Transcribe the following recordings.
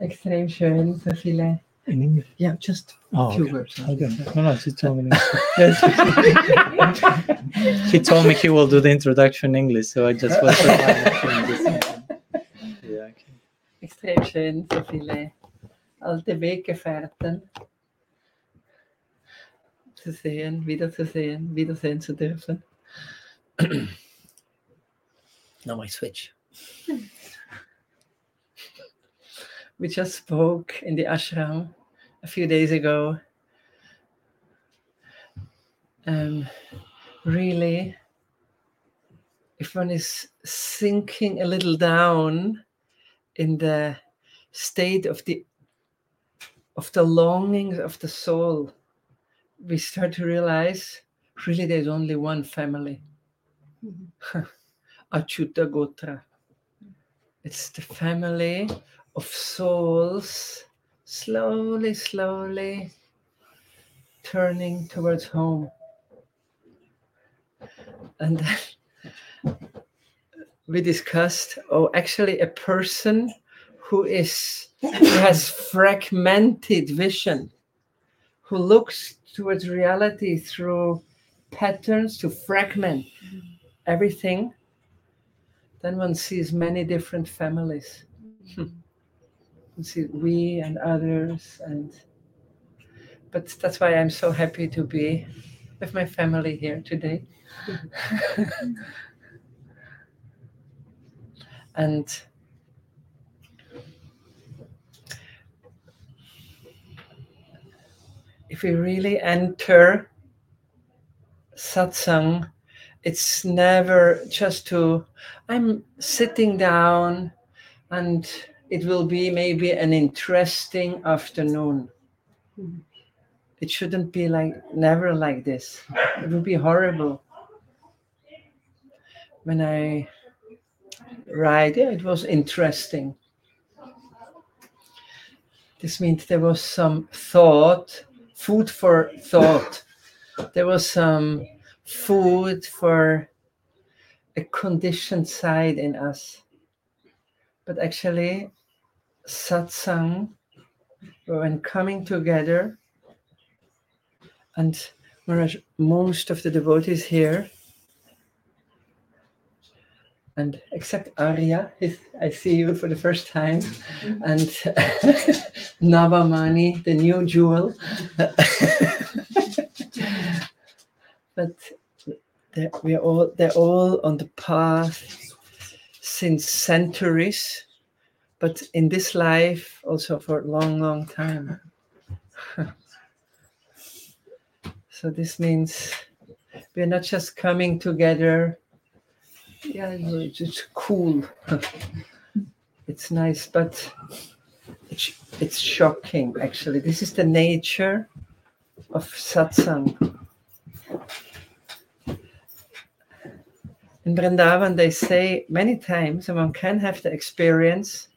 Extrem schön, so viele. In English. Yeah, just Oh, few okay. words. Okay. No, no, she told me. Yes. he told me he will do the introduction in English, so I just was. yeah, okay. Extrem schön, so viele alte Weggefährten zu sehen, wiederzusehen, wiedersehen zu dürfen. now I switch. we just spoke in the ashram a few days ago. Um, really, if one is sinking a little down in the state of the of the longings of the soul, we start to realize really there's only one family. Achyuta Gotra. It's the family of souls slowly, slowly turning towards home. And then we discussed oh, actually, a person who is who has fragmented vision, who looks towards reality through patterns to fragment everything, then one sees many different families. One sees we and others, and but that's why I'm so happy to be with my family here today. and if we really enter satsang, it's never just to, I'm sitting down and it will be maybe an interesting afternoon. It shouldn't be like, never like this. It would be horrible. When I write, yeah, it was interesting. This means there was some thought, food for thought. There was some food for a conditioned side in us. But actually, satsang, when coming together, and Maharaj, most of the devotees here, and except Arya, his, I see you for the first time, mm-hmm. and Navamani, the new jewel. but they're, we're all, they're all on the path since centuries, but in this life also for a long, long time. so this means we're not just coming together. Yeah, it's cool. it's nice, but it's, it's shocking actually. This is the nature of satsang. In Vrindavan, they say many times, and one can have the experience,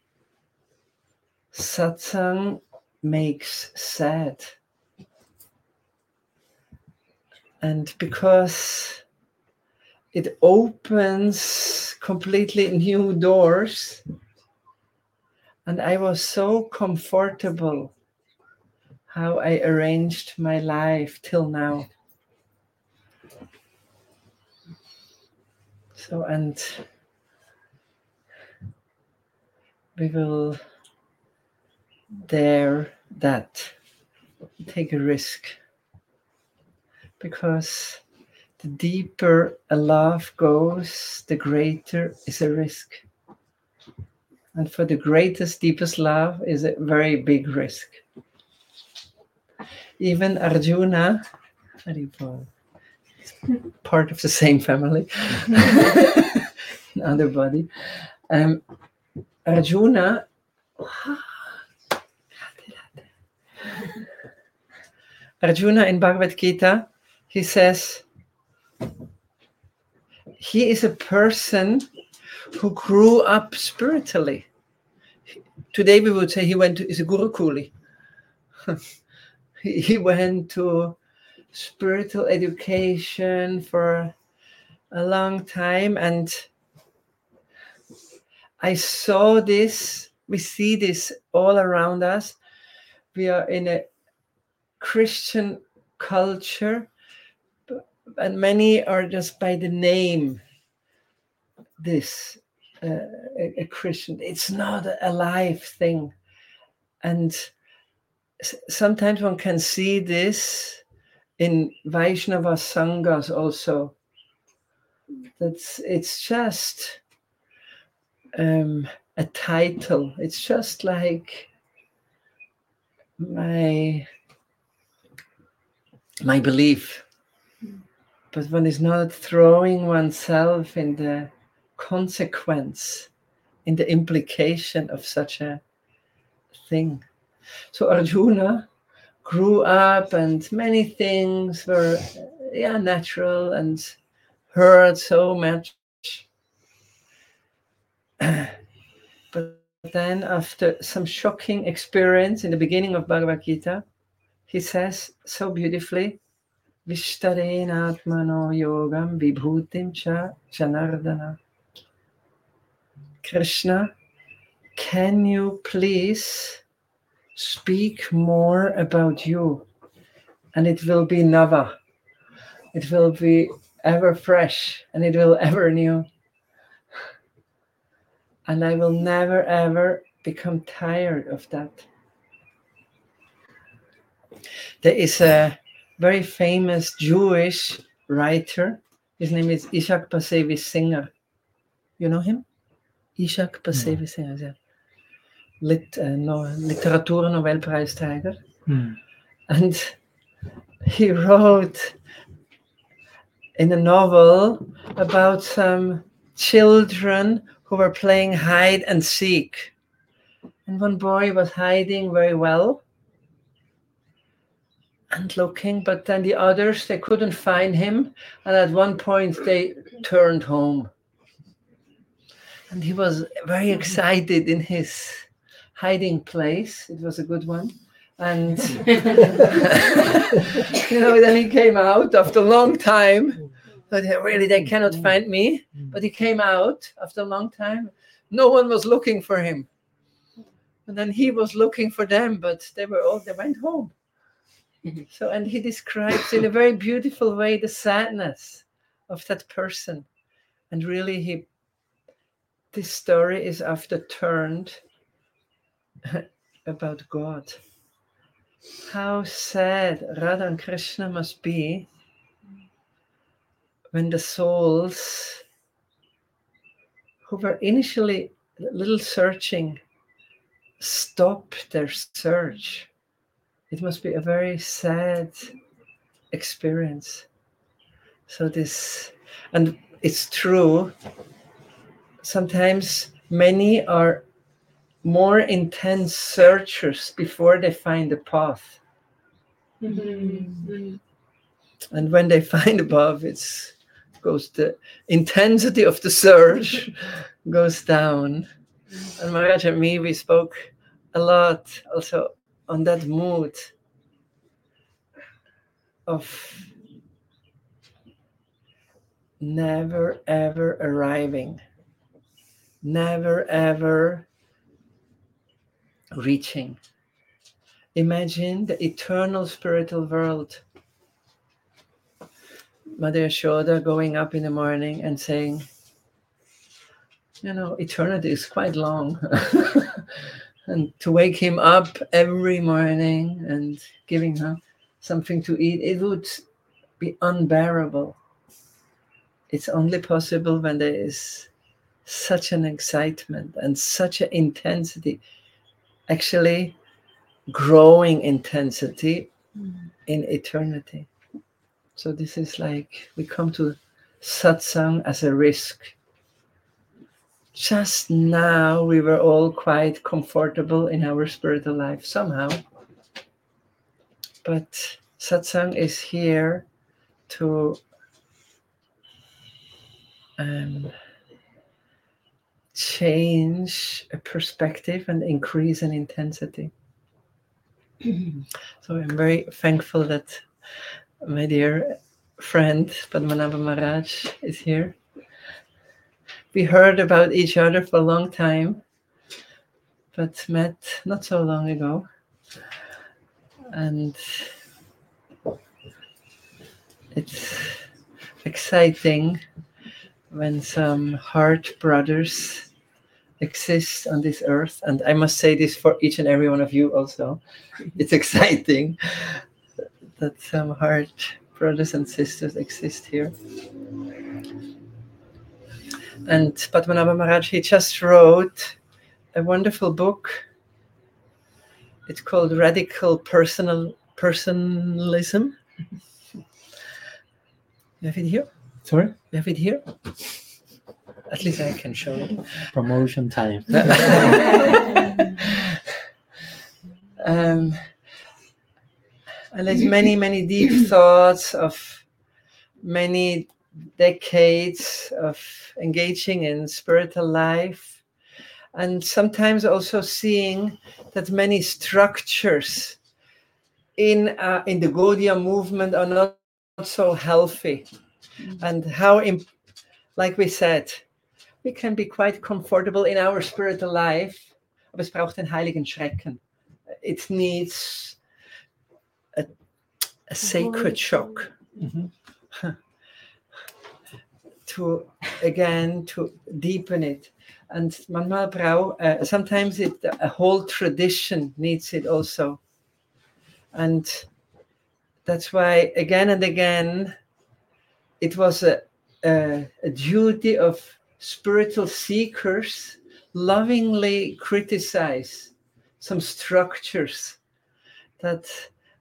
satsang makes sad. And because it opens completely new doors, and I was so comfortable how I arranged my life till now. So, and we will dare that, take a risk. Because the deeper a love goes, the greater is a risk. And for the greatest, deepest love is a very big risk. Even Arjuna, part of the same family, other body. Um, Arjuna, Arjuna in Bhagavad Gita, he says, he is a person who grew up spiritually. Today we would say he went to, is a Gurukuli. he he went to spiritual education for a long time and I saw this we see this all around us. We are in a Christian culture, and many are just by the name this uh, a, Christian. It's not a live thing. And sometimes one can see this in Vaishnava Sanghas also. That's it's just um, a title. It's just like my my belief. But one is not throwing oneself in the consequence, in the implication of such a thing. So Arjuna grew up, and many things were, yeah, natural and heard so much. but then, after some shocking experience in the beginning of Bhagavad Gita, he says so beautifully, Vishtarena Atmano Yogam Vibhutim Cha Janardana. Krishna, can you please speak more about you? And it will be Nava. It will be ever fresh and it will ever new. And I will never ever become tired of that. There is a very famous Jewish writer. His name is Ishak Bashevis Singer. You know him? Ishak Bashevis Singer. Yeah. Lit, uh, no, Literatur Nobelpreisträger. Hmm. And he wrote in a novel about some children who were playing hide and seek. And one boy was hiding very well and looking, but then the others, they couldn't find him. And at one point, they turned home. And he was very hmm. excited in his hiding place. It was a good one. And you know, then he came out after a long time. But really, they cannot hmm. find me. Hmm. But he came out after a long time. No one was looking for him. And then he was looking for them, but they were all they went home. Mm-hmm. So, and he describes in a very beautiful way the sadness of that person. And really, he this story is after turned about God. How sad Radha and Krishna must be when the souls who were initially a little searching stop their search. It must be a very sad experience. So, this, and it's true, sometimes many are more intense searchers before they find the path. Mm-hmm. And when they find the path, it's goes the intensity of the search goes down. And Maharaj and me, we spoke a lot also on that mood of never ever arriving, never ever reaching. Imagine the eternal spiritual world. Mother Yashoda going up in the morning and saying, you know, eternity is quite long. and to wake him up every morning and giving him something to eat, it would be unbearable. It's only possible when there is such an excitement and such an intensity, actually growing intensity mm. in eternity. So this is like we come to satsang as a risk. Just now we were all quite comfortable in our spiritual life somehow. But satsang is here to um, change a perspective and increase in intensity. so I'm very thankful that my dear friend Padmanabha Maharaj is here. We heard about each other for a long time, but met not so long ago. And it's exciting when some heart brothers exist on this earth. And I must say this for each and every one of you also. It's exciting that some heart brothers and sisters exist here. And Padmanabha Maharaj, he just wrote a wonderful book. It's called Radical Personal Personalism. You have it here? Sorry? You have it here? At least I can show it. Promotion time. um, and there's many, many deep thoughts of many decades of engaging in spiritual life, and sometimes also seeing that many structures in uh, in the Gaudiya movement are not, so healthy, and how, imp- like we said, we can be quite comfortable in our spiritual life, aber es braucht den heiligen Schrecken. It needs a, a sacred shock Mhm. to again to deepen it. And manchmal brau, uh, sometimes it a whole tradition needs it also. And that's why again and again it was a, a, a duty of spiritual seekers lovingly criticize some structures that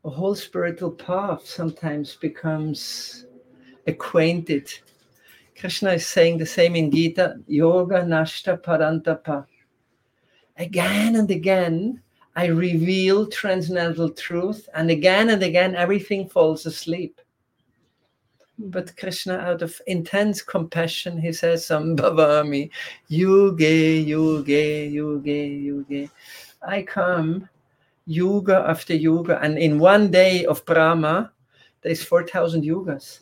a whole spiritual path sometimes becomes acquainted. Krishna is saying the same in Gita Yoga Nashta Parantapa. Again and again, I reveal transcendental truth, and again and again, everything falls asleep. Hmm. But Krishna, out of intense compassion, he says, Sambhavami, Yuge, Yuge, Yuge, Yuge. I come yuga after yuga, and in one day of Brahma, there's 4,000 yugas.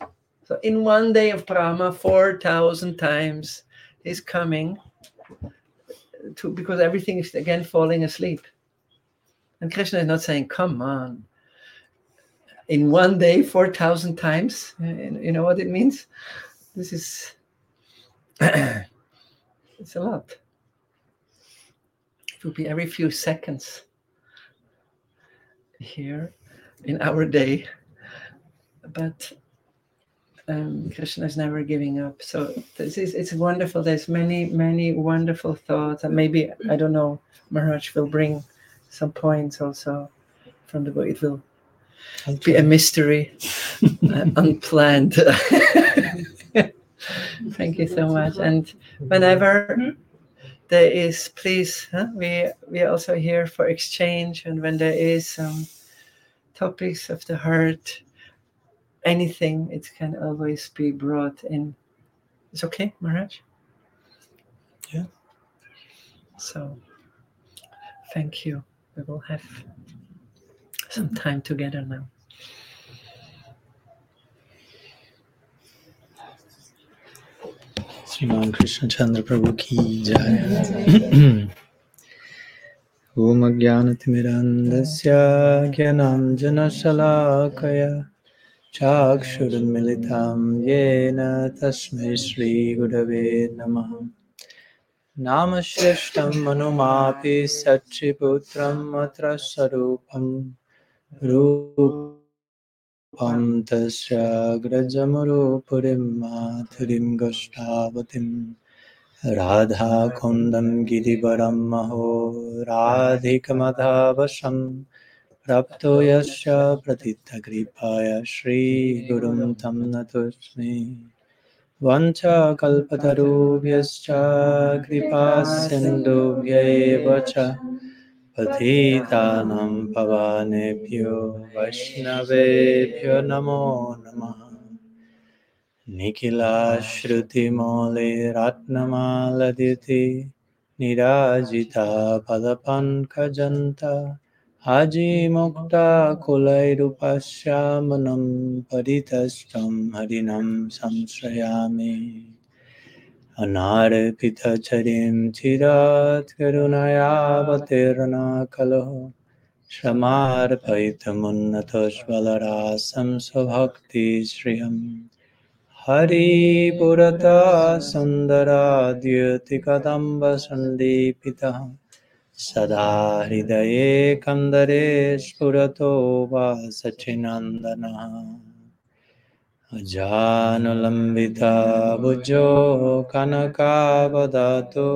So in one day of Brahma, 4,000 times he's coming to because everything is again falling asleep. And Krishna is not saying, come on. In one day, 4,000 times, you you know what it means? This is, it's a lot. It will be every few seconds here in our day. But um, Krishna is never giving up. So this is it's wonderful. There's many many wonderful thoughts, and maybe I don't know. Maharaj will bring some points also from the book. It will be a mystery, uh, unplanned. Thank you so much. And whenever there is, please, huh, we we are also here for exchange. And when there is some topics of the heart, anything, it can always be brought in. It's okay, Maharaj? Yeah. So, thank you. We will have some time together now. श्रीमान कृष्ण चंद्र प्रभु की जय ओम ज्ञानतिमिरन्दस्य ज्ञानाञ्जनशलाकया चाक्षुरुन्मिलितं येन तस्मै श्रीगुरवे नमः। नामश्रेष्ठं मनुमापि सच्चिपुत्रम् अत्र स्वरूपं रूपं तस्य ग्रजमुरुपुरीं माधुरीं गोष्ठावतीं। राधाकुन्दं गिरिवरं महो राधिकमधावशं प्राप्तो यस्य प्रतितकृपाय श्रीगुरुं तं नतोऽस्मि। वञ्चकल्पतरुभ्यश्च कृपासिन्धुभ्यैव च, पतितानां पवनेभ्यो वैष्णवेभ्यो नमो नमः। निखिलाश्रुतिमौलिरत्नमालदिति, निराजिता पदपङ्कजन्ता आजीमुक्ताकुलैरुपश्यामनं परितष्टं हरिणं संश्रयामि अनार्पितचरिं चिरात् करुणयावतीर्णा खलु क्षमार्पयितमुन्नतज्वलरासं स्वभक्तिश्रियम् हरिपुरता सुन्दराद्युतिकदम्बसन्दीपितः सदा हृदये कन्दरे स्फुरतो वा सचिनन्दनः। अजानुलम्बिता भुजो कनकावदातो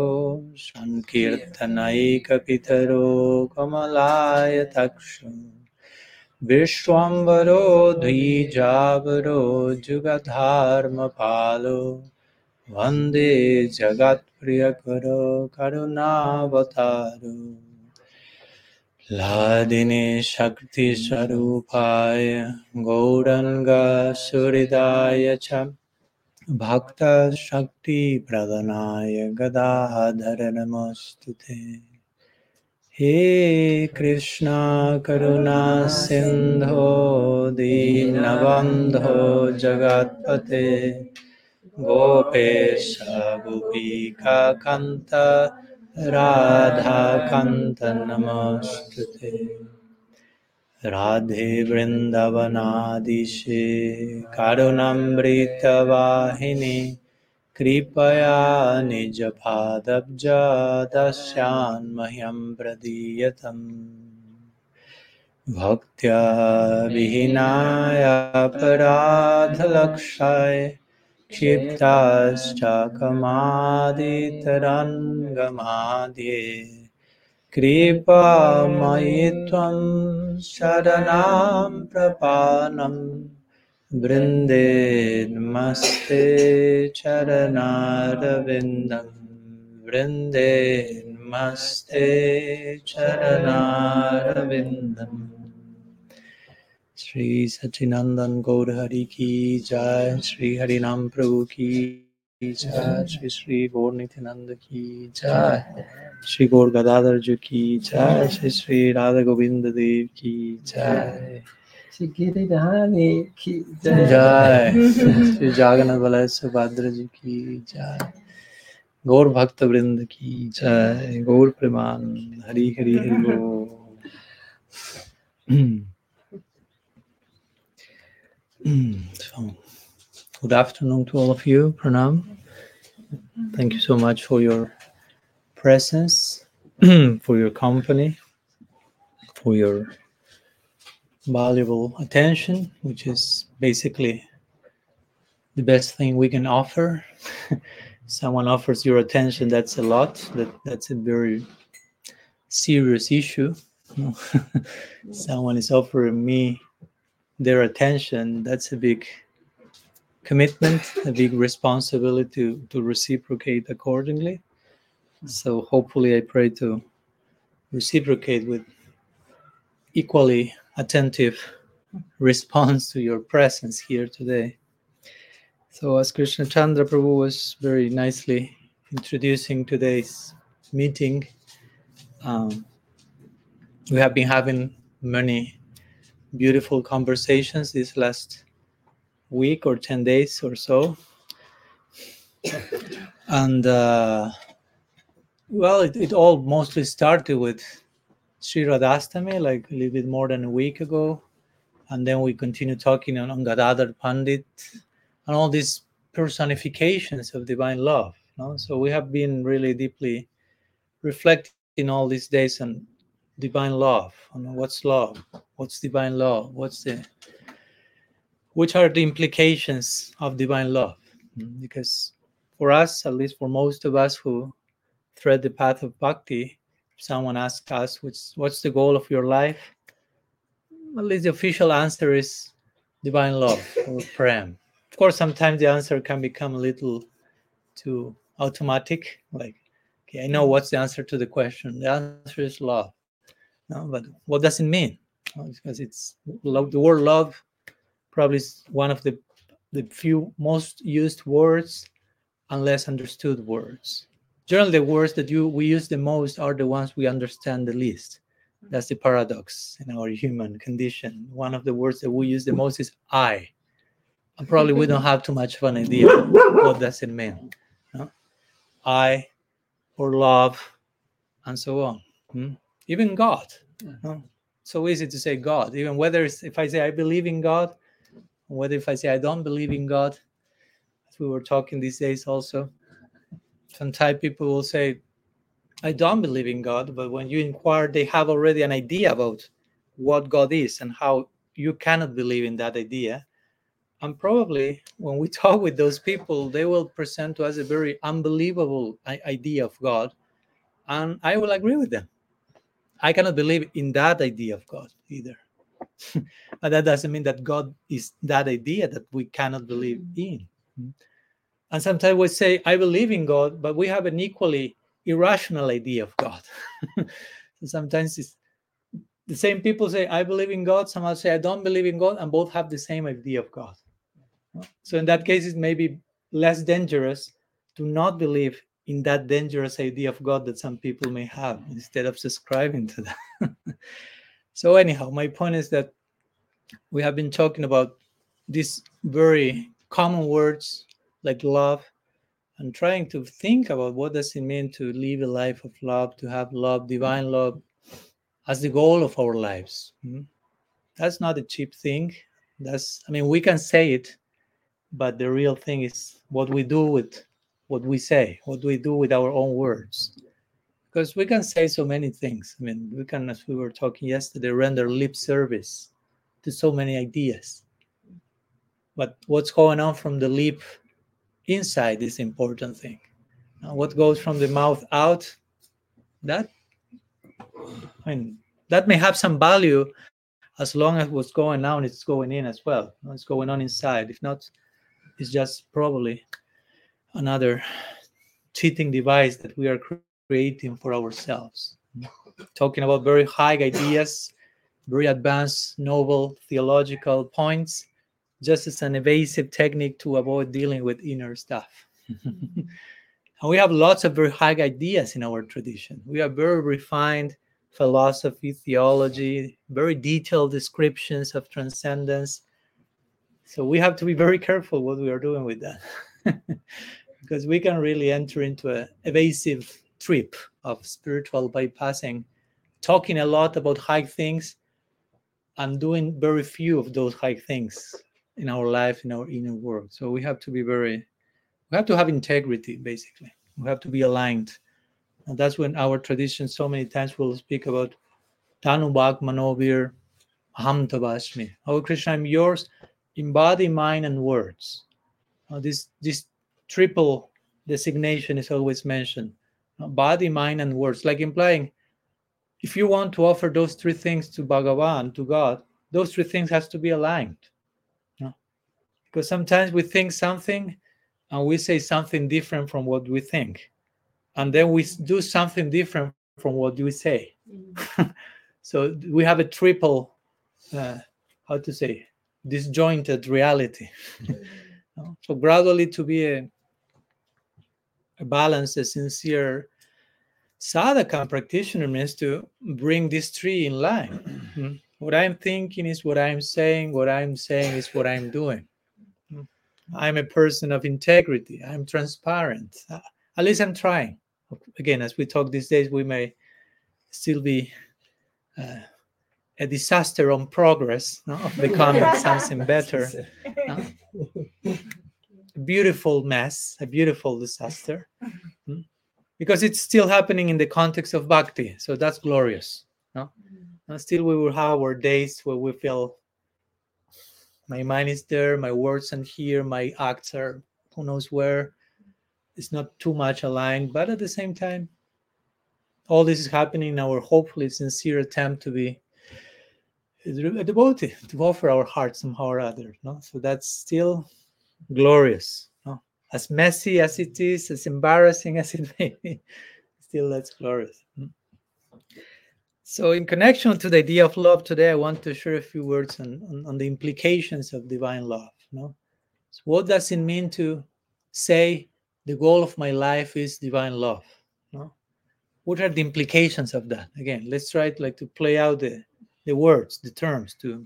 सङ्कीर्तनैकपितरो कमलायतक्षु। विश्वम्बरो द्विजावरो जुगधर्मपालो। वंदे जगत्प्रियकरो करुणावतारो। लादिने शक्तिस्वरूपाय गौरङ्गसुहृदाय च, भक्तशक्तिप्रदनाय गदाधर नमोऽस्तु ते। हे कृष्णा, करुणा सिन्धो, दीनबन्धो, जगत्पते। गोपेश गोपी का कंत राधा कंत नमस्ते। राधे वृंदवनादिशे करुणमृत कृपया निज पादब्ज दशान मह्यम प्रदीयतम। भक्त्या विहीनाय अपराध क्षिप्ताश्चाकमादितरङ्गमाद्ये कृपामयि त्वं शरणां प्रपानं। वृन्दे नमस्ते चरणारविन्दं। वृन्दे नमस्ते चरणारविन्दम् श्री सचिनंदन गौर हरि की जय श्री हरि नाम प्रभु की जय श्री श्री गौर नित्यानंद की जय श्री गौर गदाधर जी की जय श्री श्री राधा गोविंद देव की जय। श्री गिरिधारी की जय। जय। श्री जागन्नाथ बलय सुभद्र जी की जय। गौर भक्त वृंद की जय। गौर प्रमान हरि हरि हरि बोल। So, good afternoon to all of you. Pranam. Thank you so much for your presence, for your company, for your valuable attention, which is basically the best thing we can offer. Someone offers your attention, that's a lot. That that's a very serious issue. Someone is offering me their attention, that's a big commitment, a big responsibility to, to reciprocate accordingly. So hopefully I pray to reciprocate with equally attentive response to your presence here today. So as Krishna Chandra Prabhu was very nicely introducing today's meeting, um, we have been having many beautiful conversations this last week or 10 days or so. And uh, well, it, it all mostly started with Sri Radhastami, like a little bit more than a week ago. And then we continued talking on, on Gadadhar Pandit and all these personifications of divine love. No? So we have been really deeply reflecting all these days on divine love, on what's love, what's divine love, what's the which are the implications of divine love Mm, because for us at least for most of us who thread the path of bhakti if someone asks us what's what's the goal of your life? At least the official answer is divine love or prem. Of course sometimes the answer can become a little too automatic like okay i know what's the answer to the question. The answer is love no but what does it mean because it's love the word love probably is one of the the few most used words and less understood words generally the words that you we use the most are the ones we understand the least that's the paradox in our human condition one of the words that we use the most is i and probably we don't have too much of an idea what does it mean no? I or love and so on. Hmm? Even God. Hmm? So easy to say God, even whether if I say I believe in God, whether if I say I don't believe in God, as we were talking these days also. Sometimes people will say, I don't believe in God, but when you inquire, they have already an idea about what God is and how you cannot believe in that idea. And probably when we talk with those people, they will present to us a very unbelievable idea of God. And I will agree with them. I cannot believe in that idea of God either. but that doesn't mean that God is that idea that we cannot believe mm. in. And sometimes we say, I believe in God, but we have an equally irrational idea of God. sometimes it's the same people say, I believe in God, some say, I don't believe in God, and both have the same idea of God. So in that case, it may be less dangerous to not believe in that dangerous idea of God that some people may have instead of subscribing to that. so, anyhow, my point is that we have been talking about these very common words like love and trying to think about what does it mean to live a life of love to have love divine love as the goal of our lives hmm? that's not a cheap thing that's i mean we can say it but the real thing is what we do with what we say what we do with our own words because we can say so many things i mean we can as we were talking yesterday render lip service to so many ideas but what's going on from the lip inside is important thing. Now, what goes from the mouth out, that I mean, that may have some value as long as what's going on is going in as well. What's going on inside. If not, it's just probably another cheating device that we are creating for ourselves. Talking about very high ideas, very advanced, noble theological points, just as an evasive technique to avoid dealing with inner stuff. and we have lots of very high ideas in our tradition. We have very refined philosophy, theology, very detailed descriptions of transcendence. So we have to be very careful what we are doing with that. because we can really enter into an evasive trip of spiritual bypassing, talking a lot about high things and doing very few of those high things in our life in our inner world. So we have to be very we have to have integrity basically. We have to be aligned. And that's when our tradition so many times will speak about tanubak manovir aham tabasmi oh krishna i'm yours in body mind and words. Uh, this this triple designation is always mentioned. Uh, body mind and words. Like implying if you want to offer those three things to bhagavan to god those three things has to be aligned. Because sometimes we think something and we say something different from what we think. And then we do something different from what we say. Mm. so we have a triple uh, how to say disjointed reality. Mm. so gradually to be a balanced a sincere sadhaka practitioner means to bring these three in line what i'm thinking is what i'm saying what i'm saying is what i'm doing I'm a person of integrity. I'm transparent. Uh, at least I'm trying. Again, as we talk these days, we may still be uh, a disaster on progress no? of becoming something better. No? A beautiful mess, a beautiful disaster. Hmm? Because it's still happening in the context of bhakti. So that's glorious. No? And still, we will have our days where we feel my mind is there my words are here my acts are who knows where it's not too much aligned but at the same time all this is happening in our hopefully sincere attempt to be a devotee, to offer our heart somehow or other no so that's still glorious no? as messy as it is as embarrassing as it may be still that's glorious hmm? So, in connection to the idea of love today, I want to share a few words on, on, on the implications of divine love. Know? So what does it mean to say the goal of my life is divine love? Know? What are the implications of that? Again, let's try to like to play out the, the words, the terms, to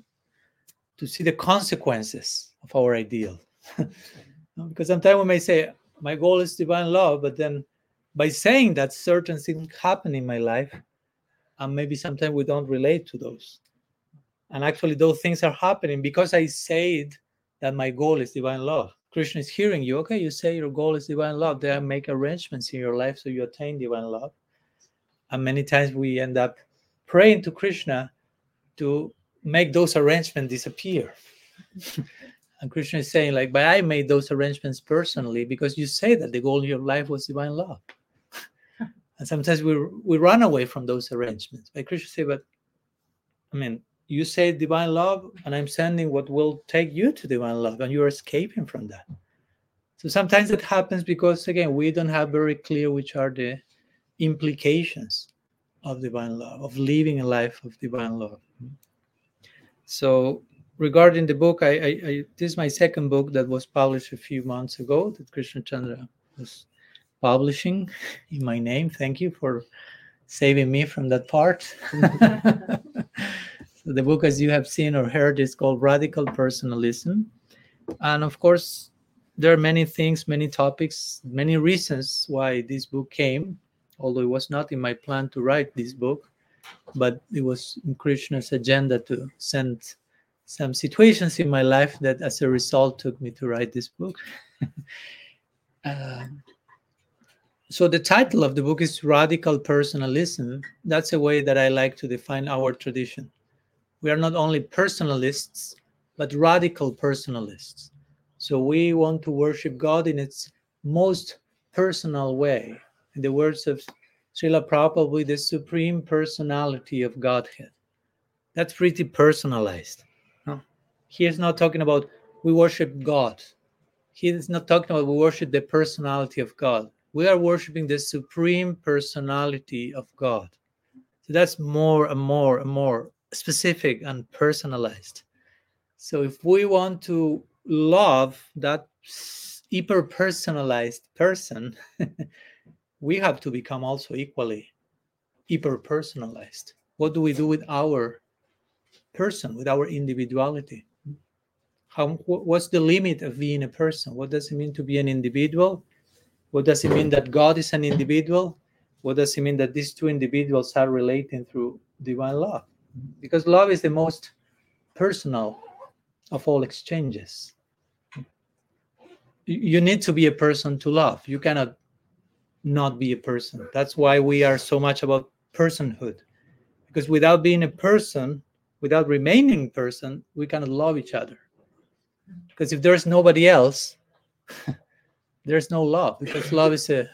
to see the consequences of our ideal. because sometimes we may say, my goal is divine love, but then by saying that certain things happen in my life, and maybe sometimes we don't relate to those. And actually, those things are happening because I said that my goal is divine love. Krishna is hearing you. Okay, you say your goal is divine love. Then make arrangements in your life so you attain divine love. And many times we end up praying to Krishna to make those arrangements disappear. and Krishna is saying, like, but I made those arrangements personally because you say that the goal of your life was divine love. and sometimes we we run away from those arrangements. But Krishna say, but I mean, you say divine love, and I'm sending what will take you to divine love, and you're escaping from that. So sometimes it happens because again, we don't have very clear which are the implications of divine love, of living a life of divine love. So regarding the book, I, I, I, this is my second book that was published a few months ago that Krishna Chandra was publishing in my name. Thank you for saving me from that part. so the book, as you have seen or heard, is called Radical Personalism, and of course, there are many things, many topics, many reasons why this book came. Although it was not in my plan to write this book, but it was in Krishna's agenda to send some situations in my life that, as a result, took me to write this book. um, so the title of the book is Radical Personalism. That's a way that I like to define our tradition. We are not only personalists, but radical personalists. So we want to worship God in its most personal way. In the words of Srila Prabhupada, the supreme personality of Godhead. That's pretty personalized. He is not talking about we worship God. He is not talking about we worship the personality of God. We are worshiping the supreme personality of God. So that's more and more and more specific and personalized. So if we want to love that hyper personalized person, we have to become also equally hyper personalized. What do we do with our person, with our individuality? How, what's the limit of being a person? What does it mean to be an individual? What does it mean that God is an individual? What does it mean that these two individuals are relating through divine love? Because love is the most personal of all exchanges. You need to be a person to love. You cannot not be a person. That's why we are so much about personhood. Because without being a person, without remaining person, we cannot love each other. Because if there's nobody else, there's no love. Because love is a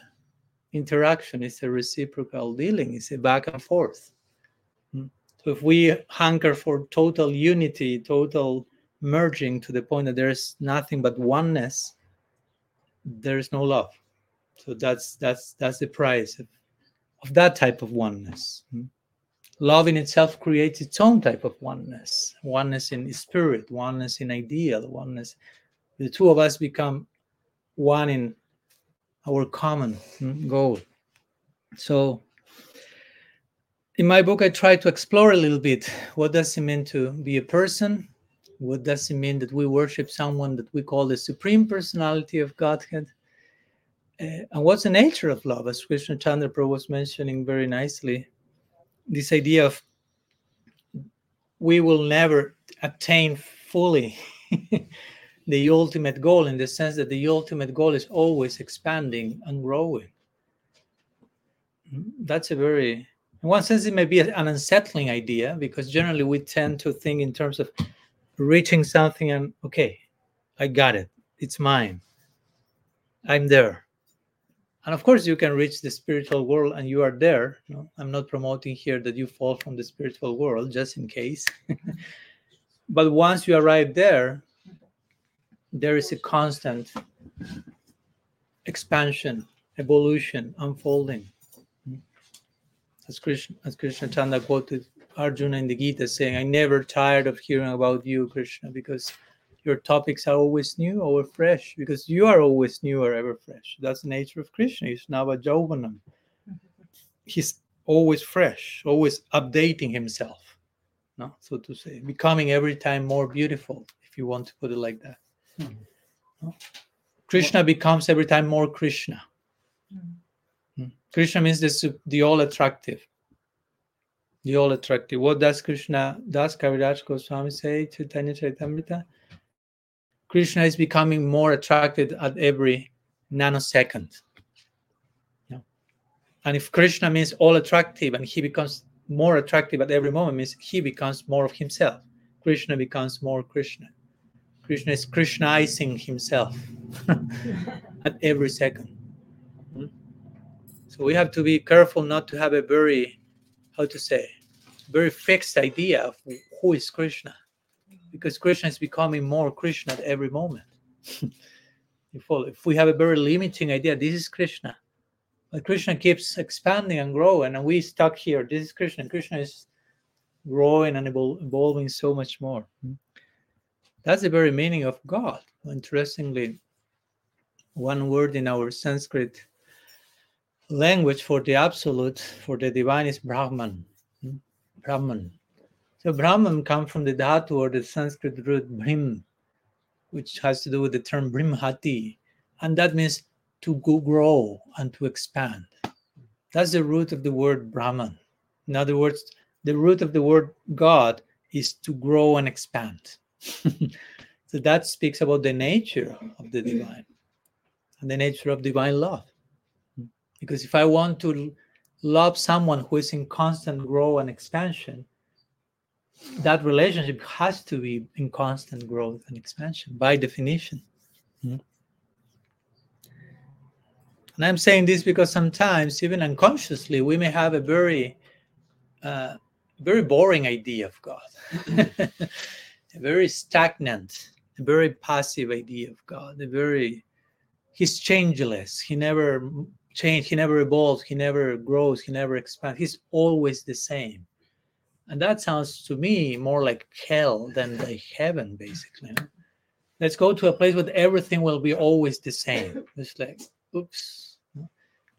interaction, it's a reciprocal dealing, it's a back and forth. Hmm. So if we hunger for total unity, total merging to the point that there's nothing but oneness, there is no love so that's that's that's the price of, of that type of oneness hmm? Love in itself creates its own type of oneness oneness in spirit oneness in ideal oneness. The two of us become one in our common hmm, goal. So in my book i try to explore a little bit what does it mean to be a person? What does it mean that we worship someone that we call the supreme personality of godhead? Uh, and what's the nature of love? As Krishna Chandra was mentioning very nicely, this idea of we will never attain fully the ultimate goal in the sense that the ultimate goal is always expanding and growing. That's a very, in one sense, it may be an unsettling idea because generally we tend to think in terms of reaching something and, okay, I got it, it's mine, I'm there and of course you can reach the spiritual world and you are there i'm not promoting here that you fall from the spiritual world just in case. But once you arrive there there is a constant expansion evolution unfolding. As krishna as krishna chandra quoted arjuna in the gita saying i never tired of hearing about you krishna because your topics are always new or fresh because you are always new or ever fresh. That's the nature of Krishna. He's Nava Yauvanam. He's always fresh, always updating himself. No, so to say, becoming every time more beautiful, if you want to put it like that. Mm-hmm. No? Krishna becomes every time more Krishna. Mm-hmm. Krishna means the, the all attractive. The all attractive. What does Krishna, does Kaviraj Goswami say Chaitanya Tanya Charitamrita? Krishna is becoming more attracted at every nanosecond. Yeah. And if Krishna means all attractive and he becomes more attractive at every moment, means he becomes more of himself. Krishna becomes more Krishna. Krishna is Krishnaizing himself at every second. So we have to be careful not to have a very, how to say, very fixed idea of who is Krishna, because Krishna is becoming more Krishna at every moment. if we have a very limiting idea, this is Krishna, but Krishna keeps expanding and growing, and we stuck here. This is Krishna. Krishna is growing and evolving so much more. Hmm? That's the very meaning of God. Interestingly, one word in our Sanskrit language for the absolute, for the divine, is Brahman. Hmm? Brahman. So Brahman comes from the Dhatu or the Sanskrit root Brim, which has to do with the term Brimhati, and that means to grow and to expand. That's the root of the word Brahman. In other words, the root of the word God is to grow and expand. so that speaks about the nature of the divine and the nature of divine love. Because if I want to love someone who is in constant growth and expansion, that relationship has to be in constant growth and expansion by definition. And I'm saying this because sometimes, even unconsciously, we may have a very, uh, very boring idea of God. a very stagnant, a very passive idea of God, a very he's changeless. He never change, he never evolves, he never grows, he never expands. He's always the same. And that sounds to me more like hell than like heaven, basically. Let's go to a place where everything will be always the same. It's like, oops.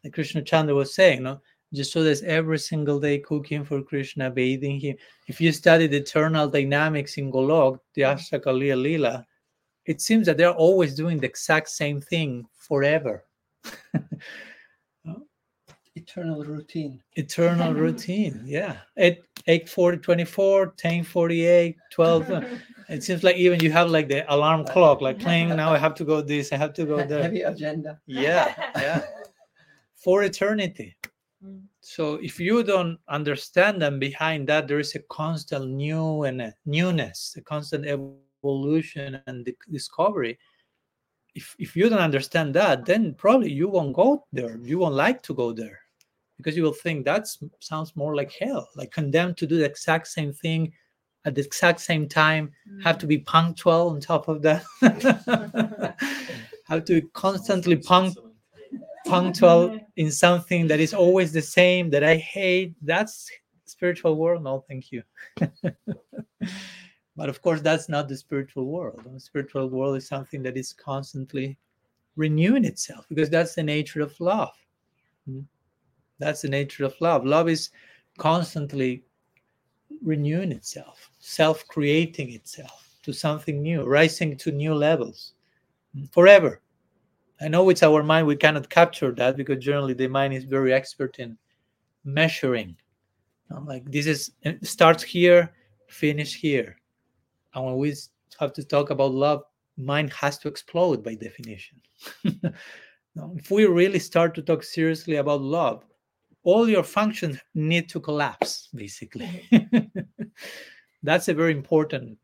Like Krishna Chandra was saying, no, just so there's every single day cooking for Krishna, bathing him. If you study the eternal dynamics in Golok, the Ashtakaliya Lila, it seems that they're always doing the exact same thing forever. eternal routine. Eternal routine, yeah. At 8 40, 24, 10 48, 12. it seems like even you have like the alarm clock, like playing now I have to go this, I have to go there. Heavy agenda. Yeah, yeah. For eternity. Mm. So if you don't understand them behind that, there is a constant new and a newness, a constant evolution and discovery. If if you don't understand that, then probably you won't go there. You won't like to go there because you will think that sounds more like hell, like condemned to do the exact same thing at the exact same time, mm. have to be punctual on top of that, have to constantly punct punctual in something that is always the same that I hate. That's spiritual world. No, thank you. but of course, that's not the spiritual world. The spiritual world is something that is constantly renewing itself because that's the nature of love. Hmm? That's the nature of love. Love is constantly renewing itself, self creating itself to something new, rising to new levels hmm? forever. I know it's our mind, we cannot capture that because generally the mind is very expert in measuring. Know, like this is starts here, finish here. And when we have to talk about love, mind has to explode by definition. if we really start to talk seriously about love, all your functions need to collapse, basically. Mm-hmm. That's a very important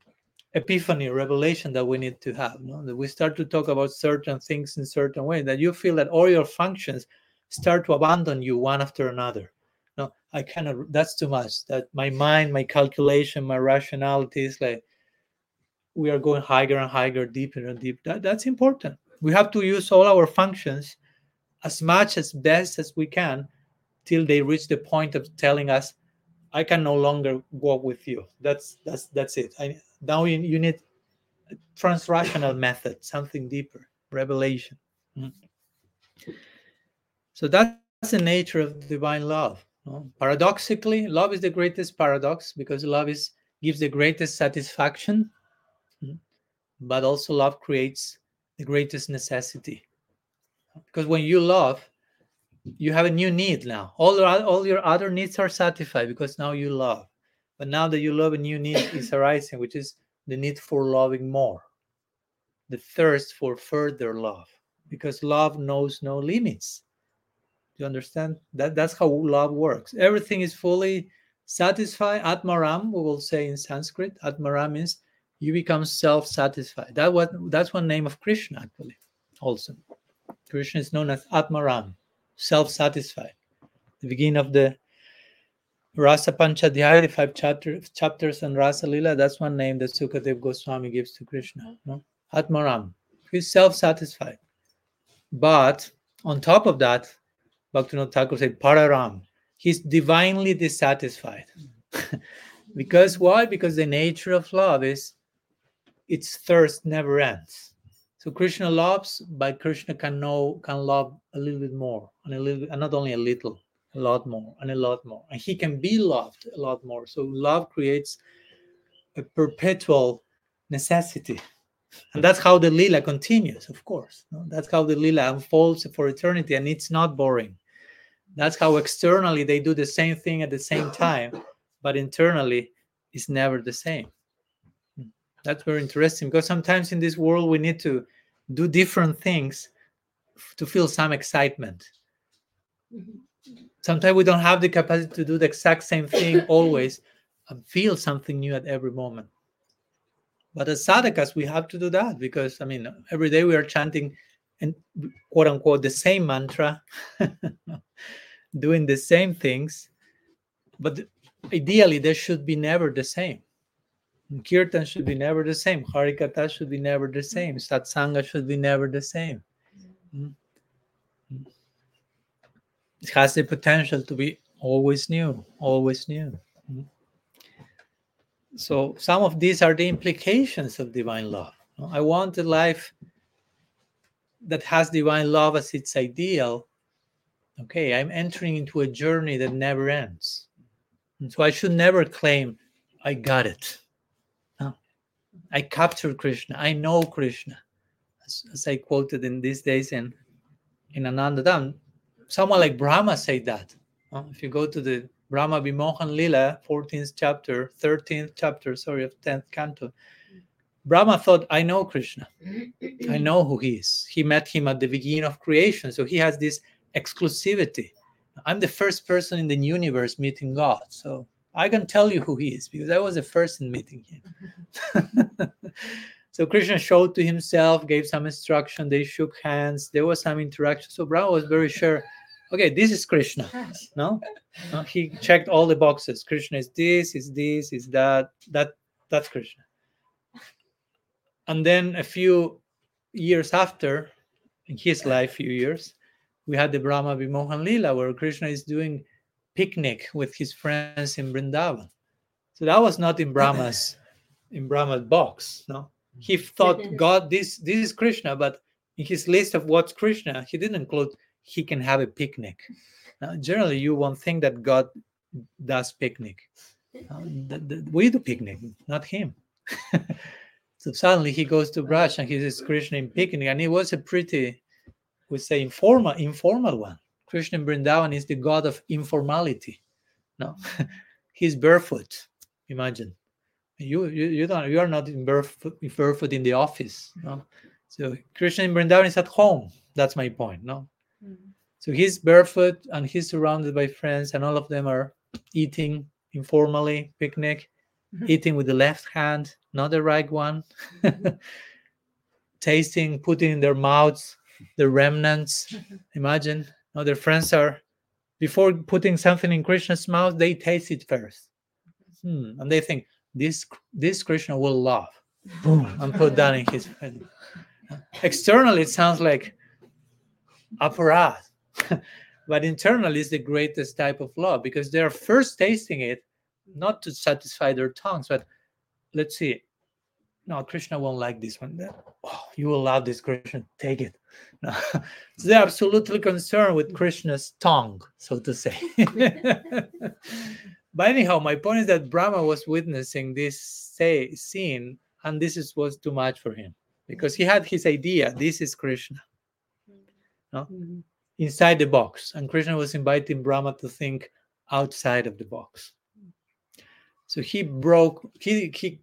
epiphany revelation that we need to have no? that we start to talk about certain things in certain way that you feel that all your functions start to abandon you one after another no? I cannot that's too much. That my mind my calculation my rationality is like we are going higher and higher deeper and deeper. That, that's important. We have to use all our functions as much as best as we can till they reach the point of telling us i can no longer walk with you that's that's that's it I, now you, you need transrational method, something deeper, revelation. Mm-hmm. So that's the nature of divine love. No? Paradoxically, love is the greatest paradox because love is gives the greatest satisfaction, mm-hmm. but also love creates the greatest necessity. Because when you love, you have a new need now. All your, all your other needs are satisfied because now you love. But now that you love, a new need is arising, which is the need for loving more, the thirst for further love, because love knows no limits. Do you understand? That that's how love works. Everything is fully satisfied. Atmaram, we will say in Sanskrit. Atmaram means you become self-satisfied. That what that's one name of Krishna actually. Also, Krishna is known as Atmaram, self-satisfied. The beginning of the Rasa Panchadhyaya, the five chapter, chapters on Rasa Lila, that's one name that Sukadev Goswami gives to Krishna. Mm-hmm. No? Atmaram. He's self-satisfied. But on top of that, Bhaktivinoda Thakur said, Pararam. He's divinely dissatisfied. because why? Because the nature of love is its thirst never ends. So Krishna loves, but Krishna can know can love a little bit more, and a little, and not only a little, a lot more, and a lot more, and he can be loved a lot more. So love creates a perpetual necessity, and that's how the lila continues. Of course, no? that's how the lila unfolds for eternity, and it's not boring. That's how externally they do the same thing at the same time, but internally it's never the same. Hmm. That's very interesting because sometimes in this world we need to do different things to feel some excitement. Mm-hmm. Sometimes we don't have the capacity to do the exact same thing always and feel something new at every moment. But as sadhakas, we have to do that because I mean, every day we are chanting and quote unquote the same mantra, doing the same things, but ideally they should be never the same. Kirtan should be never the same. Harikatha should be never the mm-hmm. same. Satsanga should be never the same. Mm-hmm. Mm-hmm. It has the potential to be always new, always new. So some of these are the implications of divine love. I want a life that has divine love as its ideal. Okay, I'm entering into a journey that never ends. And so I should never claim I got it. I captured Krishna. I know Krishna. As, as I quoted in these days in, in Ananda Dham, someone like Brahma said that. Uh, if you go to the Brahma Vimohan Lila, 14th chapter, 13th chapter, sorry, of 10th canto, Brahma thought, I know Krishna. I know who he is. He met him at the beginning of creation. So he has this exclusivity. I'm the first person in the universe meeting God. So I can tell you who he is because I was the first in meeting him. so Krishna showed to himself, gave some instruction, they shook hands, there was some interaction. So Brahma was very sure, okay, this is Krishna. No? no? He checked all the boxes. Krishna is this, is this, is that, that, that's Krishna. And then a few years after, in his life, few years, we had the Brahma Vimohan Lila, where Krishna is doing picnic with his friends in Vrindavan. So that was not in Brahma's in Brahma's box. No, he thought God this this is Krishna, but in his list of what's Krishna, he didn't include he can have a picnic. Now, generally, you won't think that God does picnic. Uh, the, the, we do picnic, not him. so suddenly he goes to Braj and he says Krishna in picnic, and it was a pretty, we say informal, informal one. Krishna Vrindavan is the god of informality. No, he's barefoot. Imagine you you, you don't you are not in barefoot, barefoot in the office. No, so Krishna in Vrindavan is at home. That's my point. No, mm-hmm. so he's barefoot and he's surrounded by friends, and all of them are eating informally, picnic, mm-hmm. eating with the left hand, not the right one, mm-hmm. tasting, putting in their mouths the remnants. Imagine now their friends are before putting something in Krishna's mouth, they taste it first. Hmm. And they think this this Krishna will love. Boom, and put that in his head. Externally, it sounds like aparadh. but internally it's the greatest type of love because they're first tasting it not to satisfy their tongues, but let's see, no, Krishna won't like this one. Oh, you will love this, Krishna. Take it. No. so they're absolutely concerned with Krishna's tongue, so to say. but anyhow, my point is that Brahma was witnessing this say, scene, and this is, was too much for him because he had his idea. This is Krishna. No? Mm-hmm. inside the box, and Krishna was inviting Brahma to think outside of the box. So he broke, he, he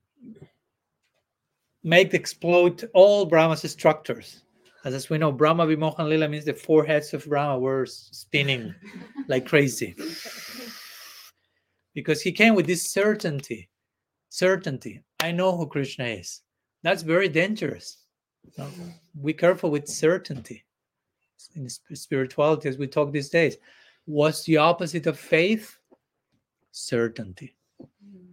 made explode all Brahma's structures. As, as we know, Brahma Vimohan Lila means the four heads of Brahma were spinning like crazy. Because he came with this certainty. Certainty. I know who Krishna is. That's very dangerous. So be careful with certainty. In spirituality, as we talk these days, what's the opposite of faith? Certainty. Hmm.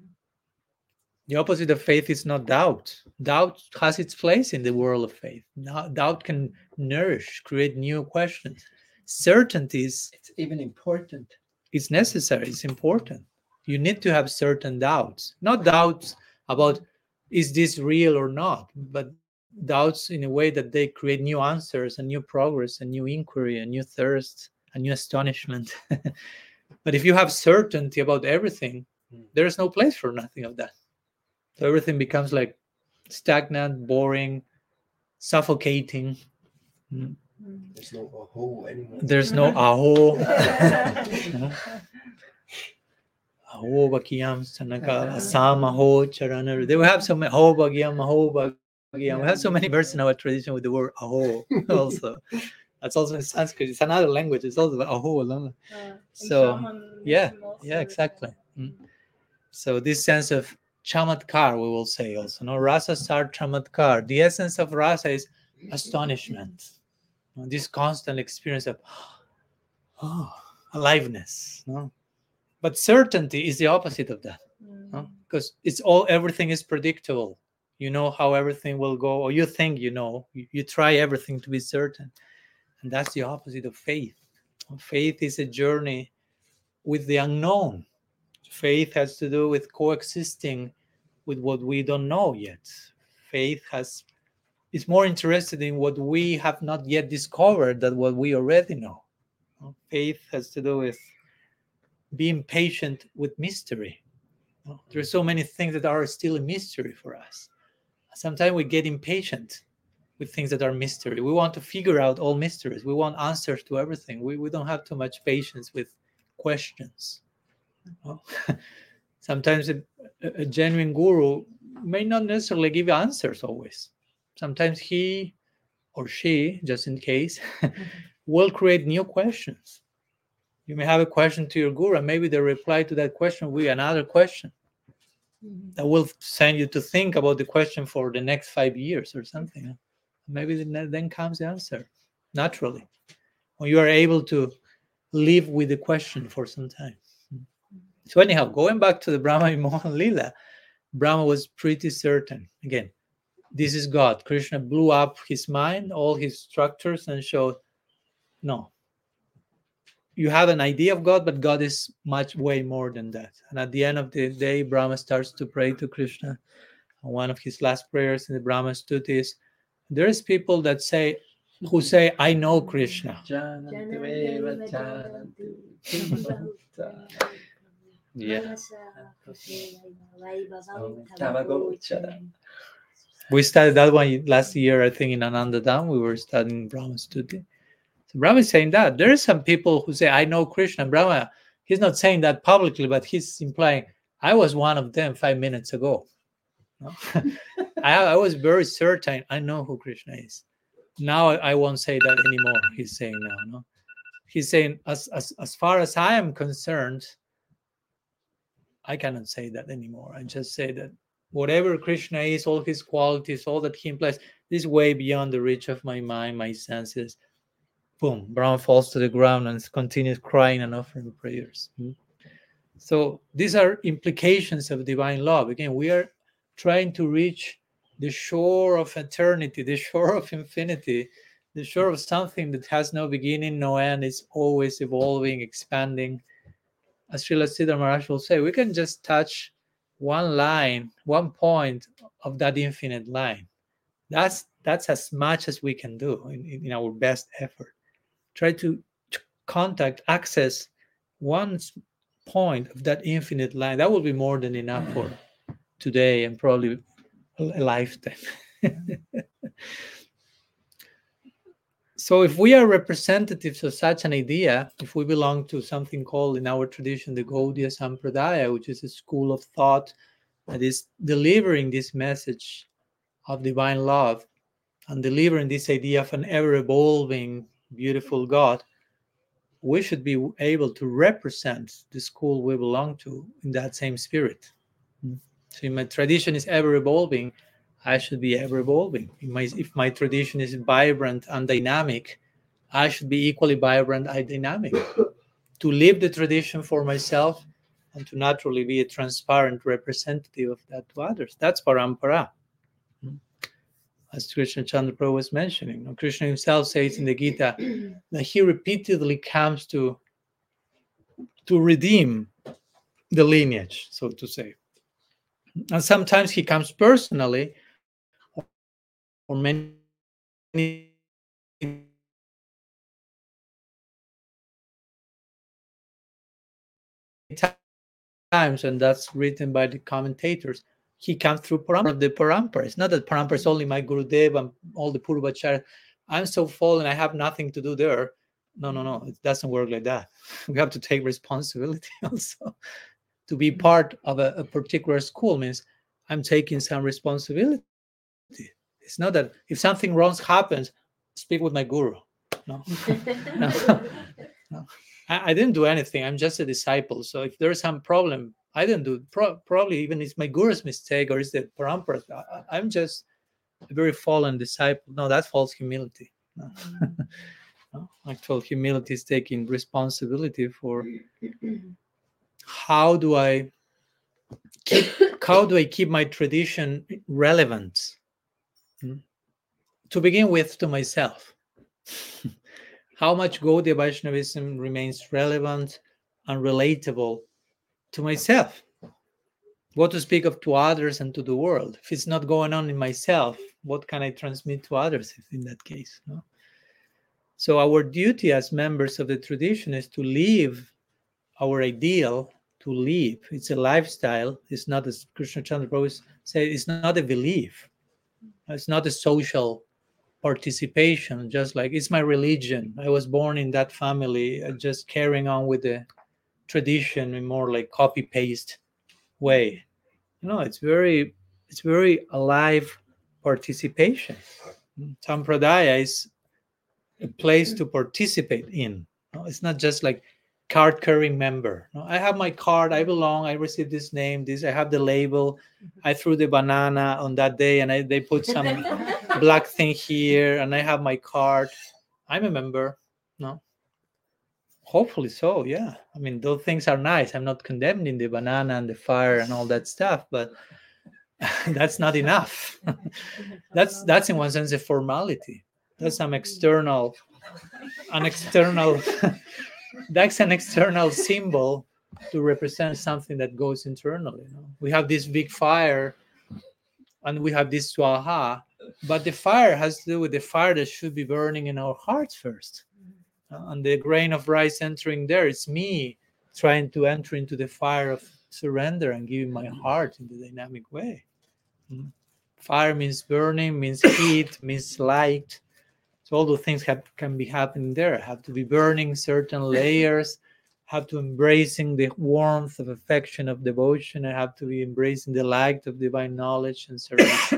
The opposite of faith is not doubt. Doubt has its place in the world of faith. Doubt can nourish, create new questions. Certainty is it's even important. It's necessary, it's important. You need to have certain doubts, not doubts about is this real or not, but doubts in a way that they create new answers and new progress and new inquiry and new thirst and new astonishment. but if you have certainty about everything, hmm. there's no place for nothing of that. So everything becomes like stagnant, boring, suffocating. Mm. There's no aho anymore. There's no aho. aho bakiyam sanaka asam aho charana. They will have so many aho bhagyam aho bhagyam. We have so many verses in our tradition with the word aho also. That's also in Sanskrit. It's another language. It's also aho. Uh, so yeah, yeah, exactly. Mm. So this sense of chamatkar, we will say also. No, rasa sar chamatkar. The essence of rasa is astonishment. This constant experience of oh, aliveness. No? But certainty is the opposite of that. Mm. No? Because it's all everything is predictable. You know how everything will go, or you think you know. You, you try everything to be certain. And that's the opposite of faith. Faith is a journey with the unknown. Faith has to do with coexisting with what we don't know yet. Faith has is more interested in what we have not yet discovered than what we already know. Faith has to do with being patient with mystery. There are so many things that are still a mystery for us. Sometimes we get impatient with things that are mystery. We want to figure out all mysteries. We want answers to everything. We, we don't have too much patience with questions. Sometimes a, a genuine guru may not necessarily give answers always. Sometimes he or she, just in case, will create new questions. You may have a question to your guru, and maybe the reply to that question will be another question mm-hmm. that will send you to think about the question for the next five years or something. Maybe then comes the answer naturally when you are able to live with the question for some time. So anyhow, going back to the Brahma Mohan Lila, Brahma was pretty certain. Again, this is God. Krishna blew up his mind, all his structures, and showed, no. You have an idea of God, but God is much way more than that. And at the end of the day, Brahma starts to pray to Krishna. And one of his last prayers in the Brahma Stuti is, there's people that say, who say, I know Krishna. Yeah. We started that one last year, I think, in Ananda Dham. We were studying Brahma Stuti. So Brahma is saying that. There are some people who say, I know Krishna. Brahma, he's not saying that publicly, but he's implying, I was one of them five minutes ago. No? I, I, was very certain I know who Krishna is. Now I, I won't say that anymore. He's saying now. No? He's saying, as, as, as far as I am concerned, I cannot say that anymore. I just say that whatever Krishna is, all his qualities, all that he implies, this way beyond the reach of my mind, my senses. Boom, Brahma falls to the ground and continues crying and offering prayers. Hmm? So these are implications of divine love. Again, we are trying to reach the shore of eternity, the shore of infinity, the shore of something that has no beginning, no end, is always evolving, expanding as Srila Sridhar Maharaj will say, we can just touch one line, one point of that infinite line. That's that's as much as we can do in, in our best effort. Try to contact, access one point of that infinite line. That will be more than enough for mm. today and probably a lifetime. so if we are representatives of such an idea, if we belong to something called in our tradition the Gaudiya Sampradaya, which is a school of thought that is delivering this message of divine love and delivering this idea of an ever evolving, beautiful God, we should be able to represent the school we belong to in that same spirit. Mm. So, if my tradition is ever evolving, I should be ever evolving. If my, if my tradition is vibrant and dynamic, I should be equally vibrant and dynamic. to live the tradition for myself and to naturally be a transparent representative of that to others. That's parampara. Hmm. As Krishna Chandra Prabhu was mentioning, Krishna himself says in the Gita that he repeatedly comes to to redeem the lineage, so to say. And sometimes he comes personally, or many times, and that's written by the commentators. He comes through parampara, the parampara. It's not that parampara is only my Gurudev and all the Purvacharya. I'm so fallen, I have nothing to do there. No, no, no, it doesn't work like that. We have to take responsibility also. to be mm. part of a, a particular school means I'm taking some responsibility. It's not that if something wrong happens, speak with my guru. No, no. no. I, I, didn't do anything. I'm just a disciple. So if there's some problem, I didn't do. Pro- probably even it's my guru's mistake or is the parampara. I, am just a very fallen disciple. No, that's false humility. No. Mm-hmm. no. Actual humility is taking responsibility for how do I keep how do I keep my tradition relevant? To begin with, to myself. how much Gaudiya Vaishnavism remains relevant and relatable to myself? What to speak of to others and to the world? If it's not going on in myself, what can I transmit to others in that case? No? So, our duty as members of the tradition is to live our ideal to live. It's a lifestyle. It's not, as Krishna Chandra Prabhu said, it's not a belief. It's not a social participation. Just like it's my religion. I was born in that family, uh, just carrying on with the tradition in more like copy paste way. You know, it's very, it's very alive participation. Sampradaya is a place to participate in. It's not just like card carrying member. I have my card, I belong, I received this name, this, I have the label. I threw the banana on that day and I, they put some black thing here and I have my card. I'm a member. No. Hopefully so, yeah. I mean, those things are nice. I'm not condemning the banana and the fire and all that stuff, but that's not enough. that's that's in one sense a formality. That's some external, an external that's an external symbol to represent something that goes internally. You know? We have this big fire and we have this swaha, but the fire has to do with the fire that should be burning in our hearts first. Uh, and the grain of rice entering there, it's me trying to enter into the fire of surrender and giving my heart in the dynamic way. Mm. Fire means burning, means heat, means light, so all those things have, can be happening there. Have to be burning certain layers, have to embracing the warmth of affection of devotion, and have to be embracing the light of divine knowledge and service.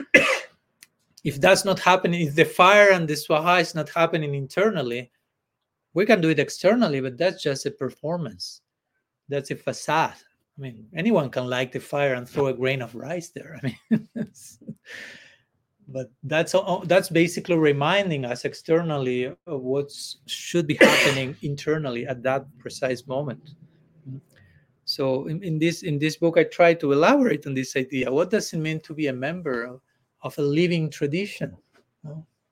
if that's not happening, if the fire and the swaha is not happening internally, we can do it externally, but that's just a performance. That's a facade. I mean, anyone can light the fire and throw a grain of rice there. I mean, but that's that's basically reminding us externally of what should be happening internally at that precise moment. So in, in, this in this book i try to elaborate on this idea. What does it mean to be a member of, a living tradition?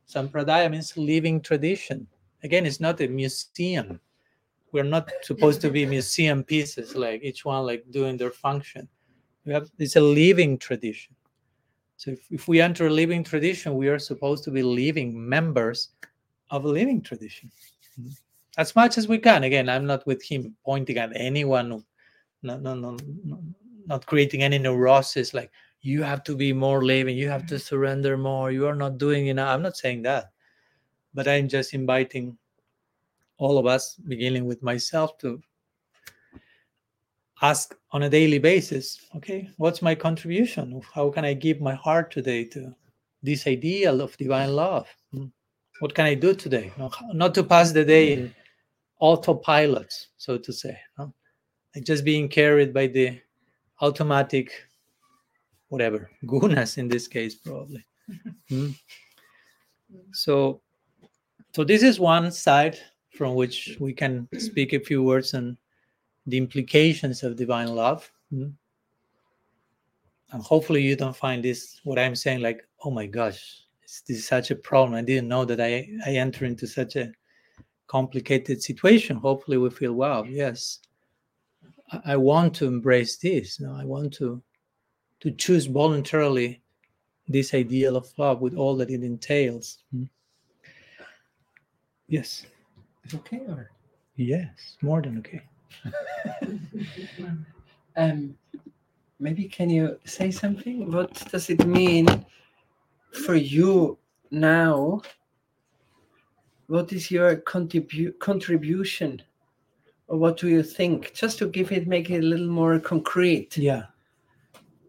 Sampradaya means living tradition. Again it's not a museum. We're not supposed to be museum pieces like each one like doing their function. We have it's a living tradition so if, if we enter a living tradition, we are supposed to be living members of a living tradition. Mm-hmm. As much as we can. Again, I'm not with him pointing at anyone, no, no, no, no not creating any neurosis like you have to be more living, you have to surrender more, you are not doing enough. I'm not saying that. but I'm just inviting all of us, beginning with myself, to ask on a daily basis okay, what's my contribution? How can I give my heart today to this ideal of divine love? Hmm. What can I do today? Not to pass the day mm-hmm. autopilot, so to say, no? like just being carried by the automatic, whatever, gunas in this case, probably. mm. So, so this is one side from which we can speak a few words on the implications of divine love. Mm. And hopefully, you don't find this what I'm saying like, oh my gosh, this is such a problem. I didn't know that I I enter into such a complicated situation. Hopefully, we feel wow, yes, I, I want to embrace this. You know, I want to to choose voluntarily this ideal of love with all that it entails. Mm. Yes. It's okay, or yes, more than okay. um, maybe can you say something? What does it mean for you now? What is your contribu- contribution? Or what do you think? Just to give it, make it a little more concrete. Yeah.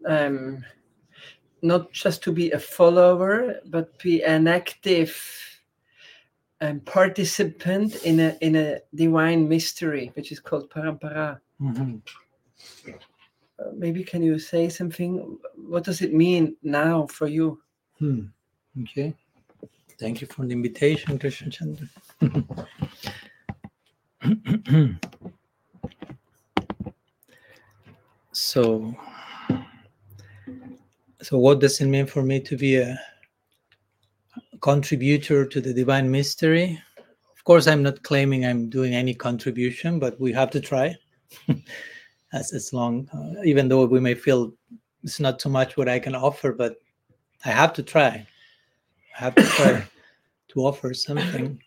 Um, not just to be a follower, but be an active um, participant in a in a divine mystery, which is called parampara. Mm-hmm. Uh, maybe can you say something? What does it mean now for you? Hmm. Okay. Thank you for the invitation, Krishna Chandra. so, so what does it mean for me to be a contributor to the divine mystery. Of course, I'm not claiming I'm doing any contribution, but we have to try. as as long, uh, even though we may feel it's not too much what I can offer, but I have to try. I have to try to offer something.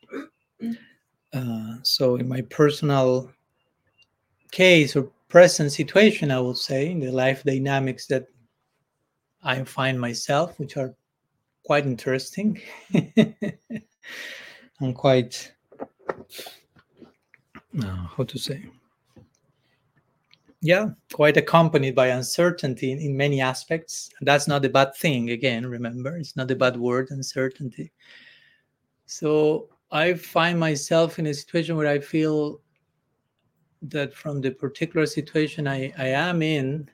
Uh, so, in my personal case or present situation, I would say, in the life dynamics that I find myself, which are quite interesting. And quite uh, how to say? Yeah quite accompanied by uncertainty in, in many aspects. That's not a bad thing again remember it's not a bad word uncertainty. So i find myself in a situation where i feel that from the particular situation i, I am in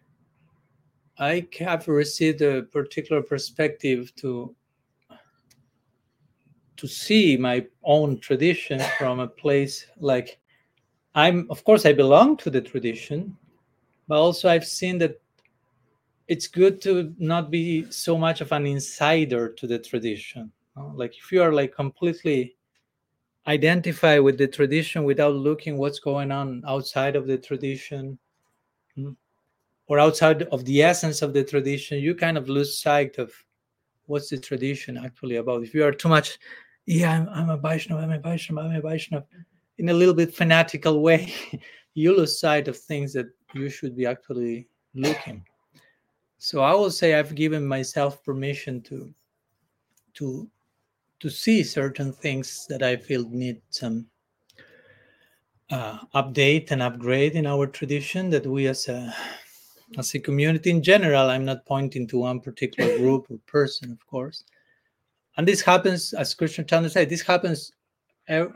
i have received a particular perspective to to see my own tradition from a place like i'm of course i belong to the tradition but also i've seen that it's good to not be so much of an insider to the tradition like if you are like completely identify with the tradition without looking what's going on outside of the tradition hmm, or outside of the essence of the tradition you kind of lose sight of what's the tradition actually about. If you are too much yeah, I'm, I'm a Vaishnava, I'm a Vaishnava, I'm a Vaishnava, in a little bit fanatical way, you lose sight of things that you should be actually looking. So I will say I've given myself permission to to to see certain things that I feel need some uh, update and upgrade in our tradition that we as a as a community in general i'm not pointing to one particular group or person of course and this happens as Krishna Chandra said this happens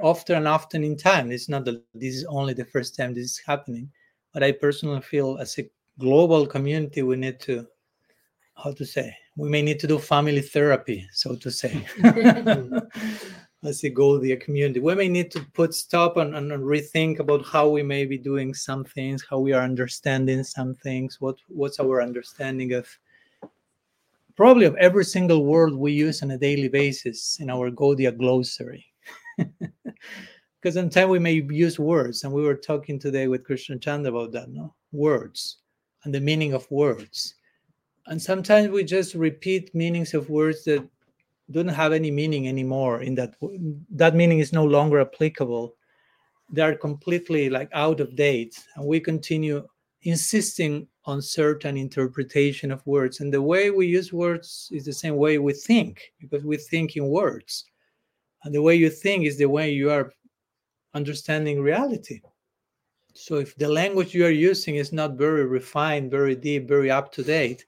often and often in time. It's not that this is only the first time this is happening but i personally feel as a global community we need to how to say we may need to do family therapy so to say. As a Gaudiya community. We may need to put stop and, and rethink about how we may be doing some things how we are understanding some things what what's our understanding of probably of every single word we use on a daily basis in our Gaudiya glossary. because sometimes we may use words, and we were talking today with Krishna Chandra about that, no? Words and the meaning of words. And sometimes we just repeat meanings of words that don't have any meaning anymore in that that meaning is no longer applicable they are completely like out of date and we continue insisting on certain interpretation of words and the way we use words is the same way we think because we think in words And the way you think is the way you are understanding reality. So if the language you are using is not very refined, very deep, very up to date,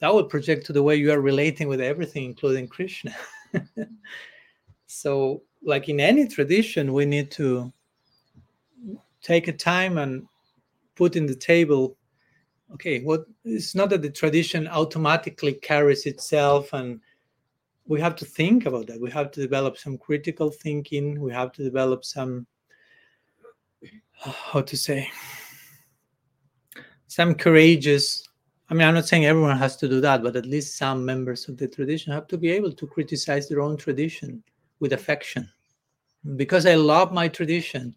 that will project to the way you are relating with everything, including Krishna. so, like in any tradition, we need to take a time and put in the table okay well, it's not that the tradition automatically carries itself and we have to think about that. We have to develop some critical thinking. We have to develop some uh, how to say some courageous i mean i'm not saying everyone has to do that but at least some members of the tradition have to be able to criticize their own tradition with affection. Because i love my tradition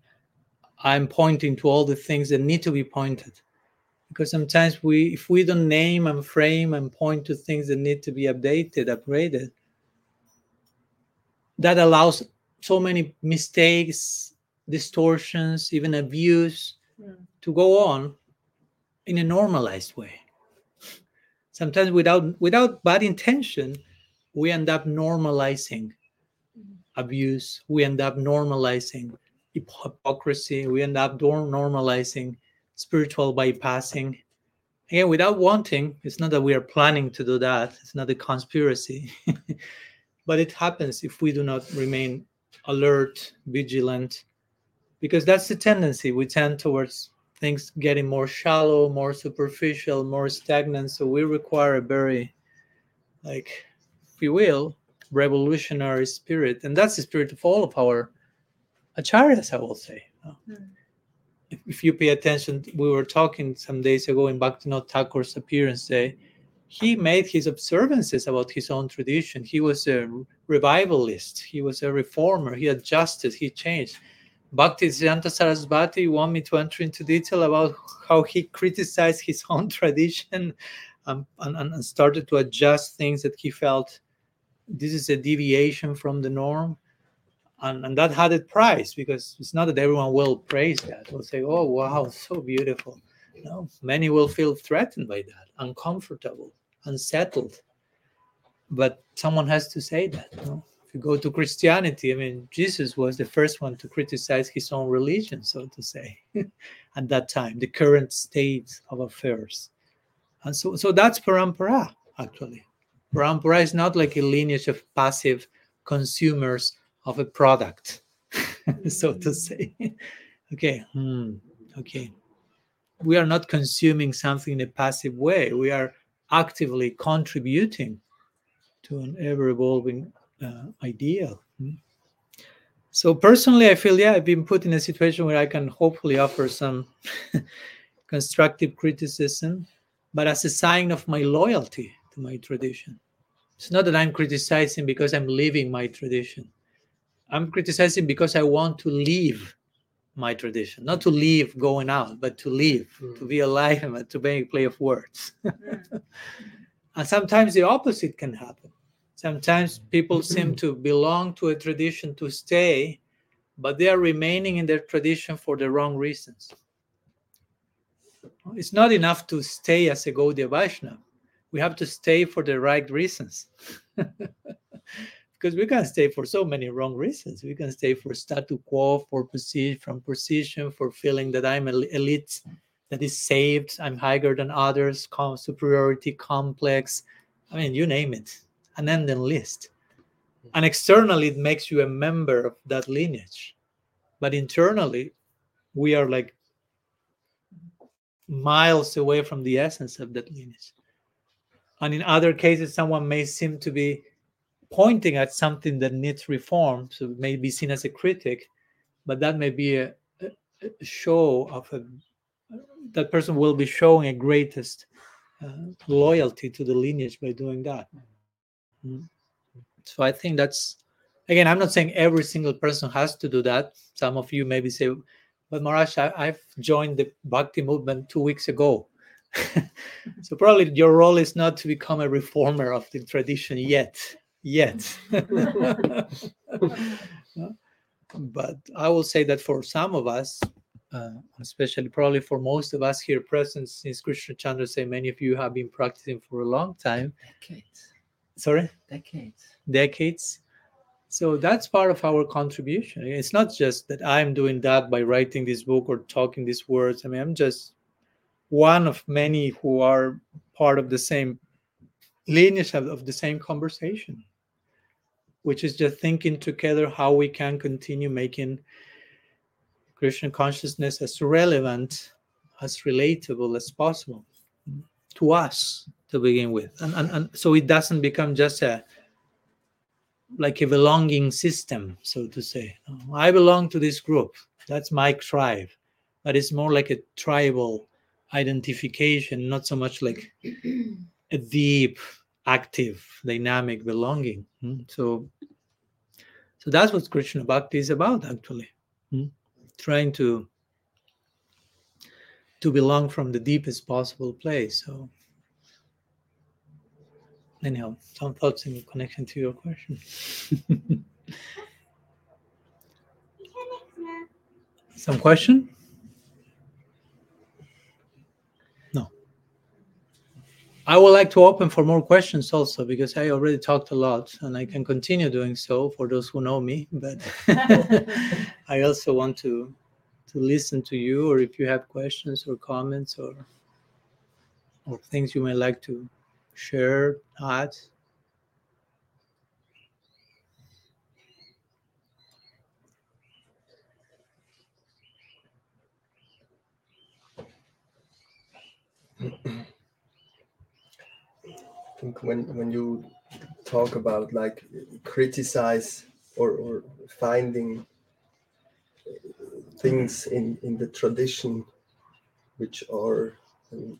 i'm pointing to all the things that need to be pointed because sometimes we if we don't name and frame and point to things that need to be updated upgraded that allows so many mistakes distortions even abuse Mm. to go on in a normalized way sometimes without without bad intention we end up normalizing abuse we end up normalizing hypocrisy we end up normalizing spiritual bypassing. Again without wanting it's not that we are planning to do that. It's not a conspiracy. But it happens if we do not remain alert vigilant because that's the tendency. We tend towards things getting more shallow more superficial more stagnant. So we require a very like if you will revolutionary spirit. And that's the spirit of all of our acharyas i will say. Mm. If, you pay attention we were talking some days ago in bhaktivinoda thakur's appearance day he made his observances about his own tradition. He was a revivalist. He was a reformer. He adjusted. He changed. Bhakti Siddhanta Sarasvati, want me to enter into detail about how he criticized his own tradition and, and started to adjust things that he felt this is a deviation from the norm? And, and that had a price because it's not that everyone will praise that. Will say, oh, wow, so beautiful. No, many will feel threatened by that, uncomfortable, unsettled. But someone has to say that. No? if you go to Christianity, I mean, Jesus was the first one to criticize his own religion, so to say, at that time, the current state of affairs. And so, so that's parampara, actually. Parampara is not like a lineage of passive consumers of a product, so to say. okay, hmm, okay. We are not consuming something in a passive way. We are actively contributing to an ever evolving uh, ideal. Mm. So personally, I feel yeah, I've been put in a situation where I can hopefully offer some constructive criticism, but as a sign of my loyalty to my tradition. It's not that I'm criticizing because I'm leaving my tradition. I'm criticizing because I want to leave my tradition, not to leave going out, but to live, to be alive, and to make a play of words. Mm. and sometimes the opposite can happen sometimes people seem to belong to a tradition to stay but they are remaining in their tradition for the wrong reasons it's not enough to stay as a Gaudiya Vaishnava. We have to stay for the right reasons. because we can stay for so many wrong reasons. We can stay for statu quo, for position, from position, for feeling that I'm an elite that is saved, I'm higher than others, com- superiority complex. I mean, you name it an end list. Mm. And externally, it makes you a member of that lineage. But internally, we are like miles away from the essence of that lineage. And in other cases, someone may seem to be pointing at something that needs reform, so may be seen as a critic, but that may be a, a, show of a that person will be showing a greatest uh, loyalty to the lineage by doing that. Mm. So I think that's again, I'm not saying every single person has to do that. Some of you maybe say, but Maharaj, I, I've joined the Bhakti movement two weeks ago. so probably your role is not to become a reformer of the tradition yet. Yet. but I will say that for some of us, uh, especially probably for most of us here present, since Krishna Chandra say many of you have been practicing for a long time. Decades. Sorry? Decades. decades so that's part of our contribution it's not just that i'm doing that by writing this book or talking these words i mean i'm just one of many who are part of the same lineage of, of the same conversation which is just thinking together how we can continue making Krishna consciousness as relevant, as relatable as possible to us to begin with. And, and, and so it doesn't become just a like a belonging system, so to say. I belong to this group. That's my tribe. But it's more like a tribal identification, not so much like a deep, active, dynamic belonging. Hmm? So, so that's what Krishna Bhakti is about, actually. Hmm? Trying to to belong from the deepest possible place. So, anyhow, some thoughts in connection to your question. some question? I would like to open for more questions also because I already talked a lot and I can continue doing so for those who know me. But I also want to to listen to you or if you have questions or comments or or things you may like to share, add. Think when when you talk about like criticize or, or finding things in in the tradition which are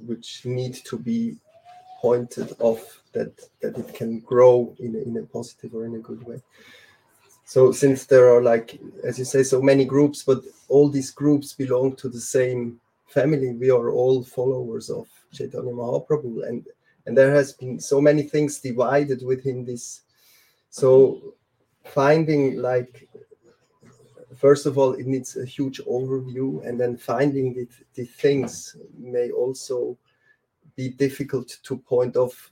which need to be pointed off that that it can grow in a, in a positive or in a good way. So since there are like as you say so many groups but all these groups belong to the same family we are all followers of chaitanya mahaprabhu and and there has been so many things divided within this. So finding like first of all it needs a huge overview and then finding the, the things may also be difficult to point off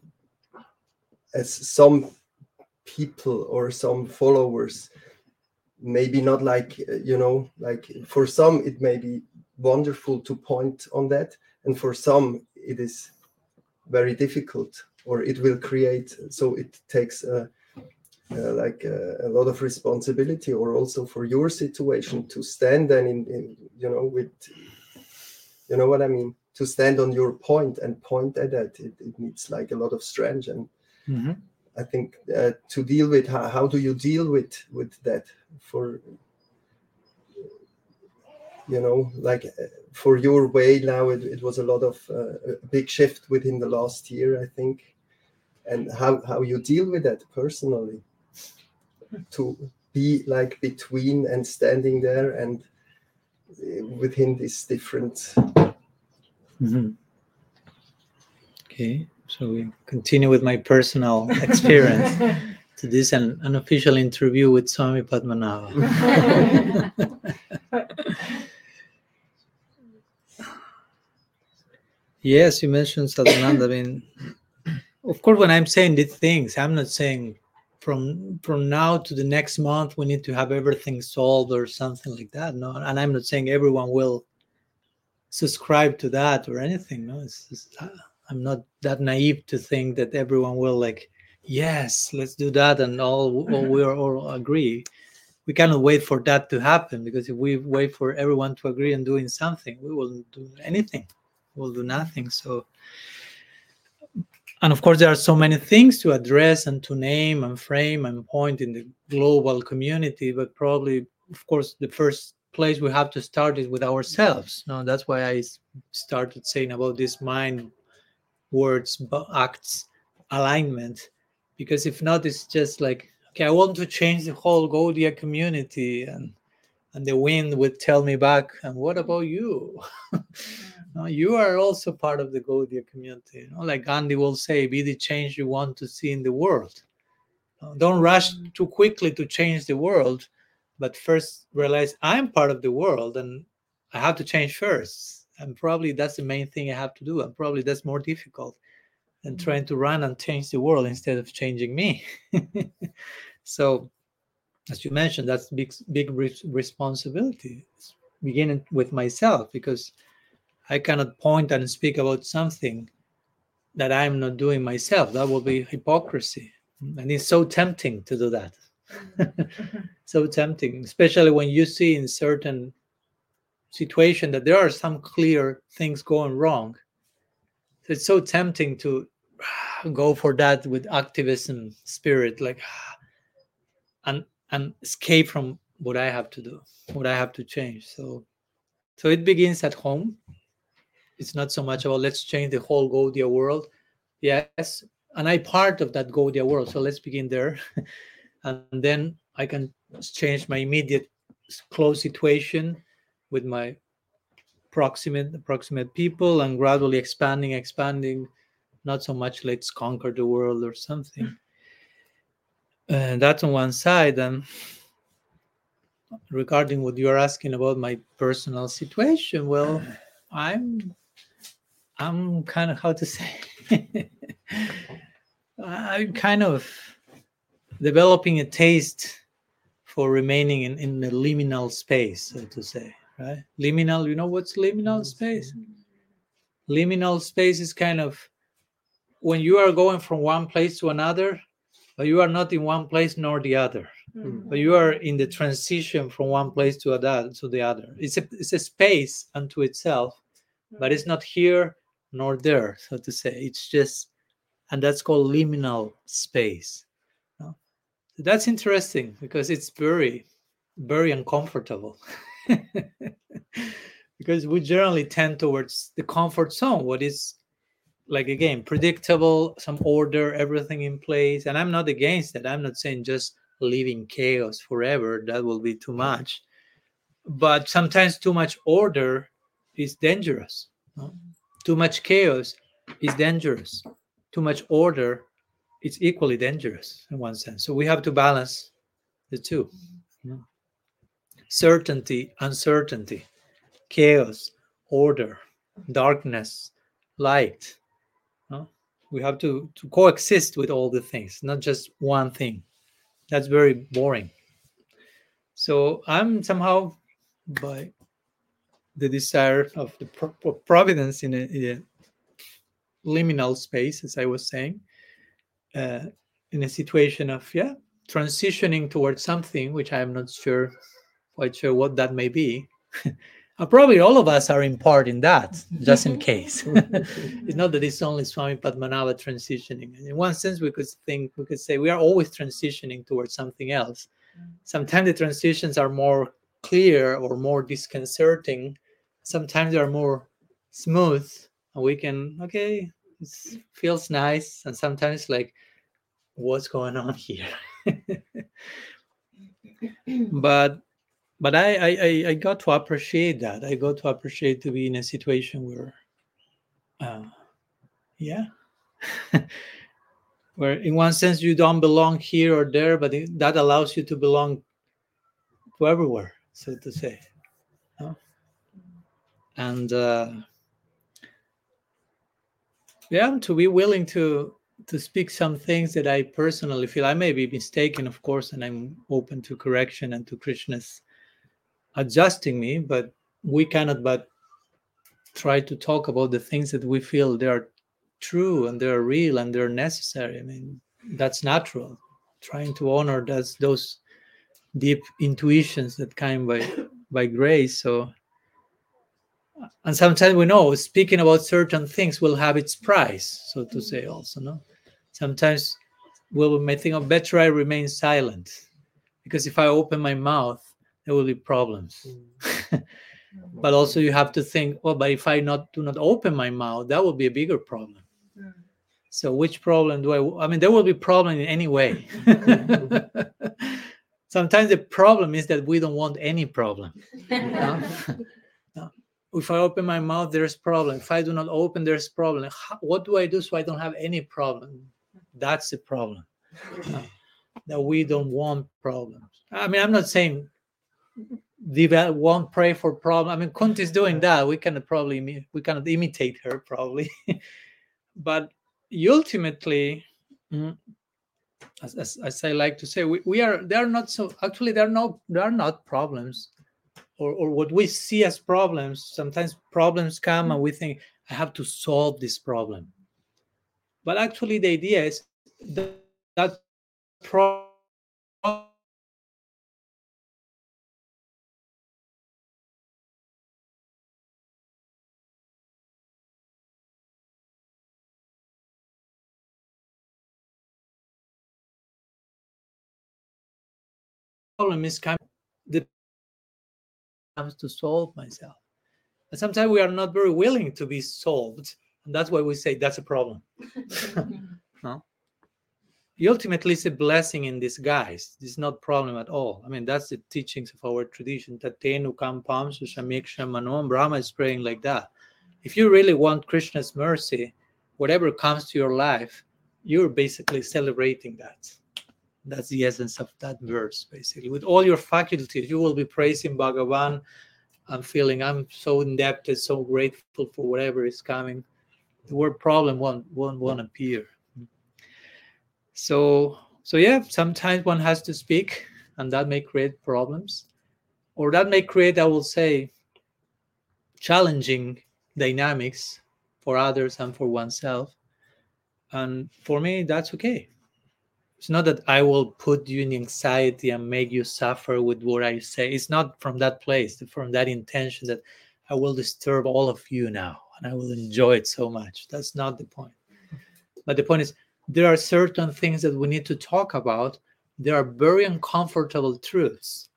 as some people or some followers. Maybe not like you know like for some it may be wonderful to point on that and for some it is very difficult or it will create so it takes a, uh, like a, a, lot of responsibility or also for your situation to stand then in, in, you know with you know what i mean to stand on your point and point at that it, it needs like a lot of strength and mm-hmm. i think uh, to deal with how, how do you deal with with that for you know like uh, for your way now it, it was a lot of uh, a big shift within the last year i think and how how you deal with that personally to be like between and standing there and uh, within this different mm-hmm. okay so we continue with my personal experience to this an unofficial interview with Swami Padmanabha. yes, you mentioned Sadananda. I mean, of course, when I'm saying these things, I'm not saying from from now to the next month we need to have everything solved or something like that. No, and I'm not saying everyone will subscribe to that or anything. No, it's just, uh, I'm not that naive to think that everyone will like, yes, let's do that, and all, all we all agree. We cannot wait for that to happen because if we wait for everyone to agree on doing something, we won't do anything. We'll do nothing. So and of course there are so many things to address and to name and frame and point in the global community but probably of course the first place we have to start is with ourselves no that's why i started saying about this mind words acts alignment because if not it's just like okay i want to change the whole gaudiya community and and the wind would tell me back and what about you No, you are also part of the Gaudiya community. You know, like Gandhi will say, be the change you want to see in the world. don't rush mm. too quickly to change the world, but first realize I'm part of the world and I have to change first. And probably that's the main thing I have to do. And probably that's more difficult than mm. trying to run and change the world instead of changing me. so as you mentioned, that's big big responsibility. beginning with myself because I cannot point and speak about something that I'm not doing myself. That will be hypocrisy. And it's so tempting to do that. so tempting, especially when you see in certain situation that there are some clear things going wrong. It's so tempting to go for that with activism spirit, like and and escape from what I have to do, what I have to change. So so it begins at home. It's not so much about let's change the whole Gaudiya world. Yes, and I part of that Gaudiya world. So let's begin there. and then I can change my immediate close situation with my proximate proximate people and gradually expanding, expanding. Not so much let's conquer the world or something. And that's on one side. And regarding what you are asking about my personal situation, well, I'm I'm kind of how to say I'm kind of developing a taste for remaining in, in the liminal space, so to say, right? Liminal, you know what's liminal space? Liminal space is kind of when you are going from one place to another, but you are not in one place nor the other. Mm-hmm. But you are in the transition from one place to other to the other. It's a it's a space unto itself, but it's not here nor there, so to say. It's just and that's called liminal space. That's interesting because it's very, very uncomfortable. because we generally tend towards the comfort zone, what is like again predictable, some order, everything in place. And I'm not against that. I'm not saying just living chaos forever. That will be too much. But sometimes too much order is dangerous. Too much chaos is dangerous too much order, it's equally dangerous in one sense. So we have to balance the two. Mm-hmm. Certainty, uncertainty, chaos, order, darkness, light. No? We have to, to coexist with all the things, not just one thing. That's very boring. So I'm somehow by the desire of the providence in a, in a liminal space, as I was saying, uh, in a situation of yeah transitioning towards something which I am not sure, quite sure what that may be. Uh, probably all of us are in part in that, just in case. it's not that it's only Swami Padmanabha transitioning. In one sense, we could think, we could say we are always transitioning towards something else. Sometimes the transitions are more clear or more disconcerting. Sometimes they are more smooth, and we can, okay, it feels nice and sometimes like what's going on here? But but I, I i got to appreciate that. I got to appreciate to be in a situation where uh yeah. Where in one sense you don't belong here or there but that allows you to belong to everywhere so to say and uh yeah to be willing to to speak some things that i personally feel i may be mistaken of course and i'm open to correction and to krishna's adjusting me but we cannot but try to talk about the things that we feel they are true and they're real and they're necessary. I mean that's natural. Trying to honor those those deep intuitions that come by by grace. So and sometimes we know speaking about certain things will have its price so to say also no? Sometimes we may think of oh, better i remain silent. Because if i open my mouth there will be problems. Mm. but also you have to think well but if i not do not open my mouth that will be a bigger problem. Mm. so which problem do i i mean there will be problem in any way. Sometimes the problem is that we don't want any problem you know? if I open my mouth, there's problem. If I do not open, there's problem. How, what do I do so I don't have any problem? That's the problem. Uh, that we don't want problems. I mean, I'm not saying develop, won't pray for problem. I mean, Kunti is doing that. We can probably we cannot imitate her probably, but ultimately, mm, as, as, as I like to say, we, we are they are not so actually there are no there are not problems or, or what we see as problems. Sometimes problems come and mm. we think I have to solve this problem. But actually the idea is that, that problem problem is coming the comes to solve myself. And sometimes we are not very willing to be solved. And that's why we say that's a problem. no? Ultimately, it's a blessing in disguise. It's not problem at all. I mean, that's the teachings of our tradition. Tatenu kampam susamiksha manom. Brahma is praying like that. If you really want Krishna's mercy, whatever comes to your life, you're basically celebrating that. That's the essence of that verse, basically. With all your faculties, you will be praising Bhagavan I'm feeling I'm so indebted, so grateful for whatever is coming. The word problem won't won't won't appear. So so yeah, sometimes one has to speak, and that may create problems, or that may create, I will say, challenging dynamics for others and for oneself. And for me, that's okay it's not that I will put you in anxiety and make you suffer with what I say. It's not from that place, from that intention that I will disturb all of you now and I will enjoy it so much. That's not the point. But the point is, there are certain things that we need to talk about. There are very uncomfortable truths,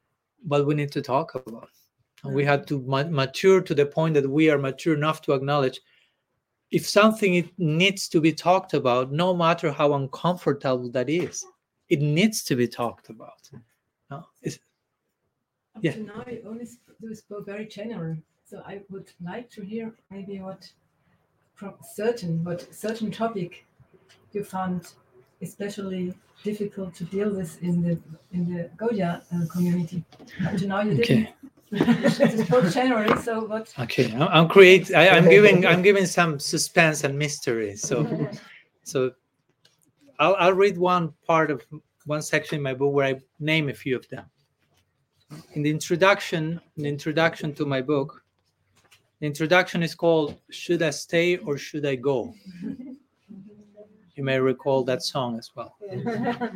but we need to talk about. And we have to ma- mature to the point that we are mature enough to acknowledge if something it needs to be talked about no matter how uncomfortable that is it needs to be talked about no? Up yeah. to now you only spoke very general so i would like to hear maybe what certain what certain topic you found especially difficult to deal with in the in the Gaudiya uh, community. Up to now, you didn't. Okay. January, so what? Okay, I'm create. I, am giving. I'm giving some suspense and mystery. So, so I'll I'll read one part of one section in my book where I name a few of them. In the introduction, in the introduction to my book, the introduction is called "Should I Stay or Should I Go?" You may recall that song as well.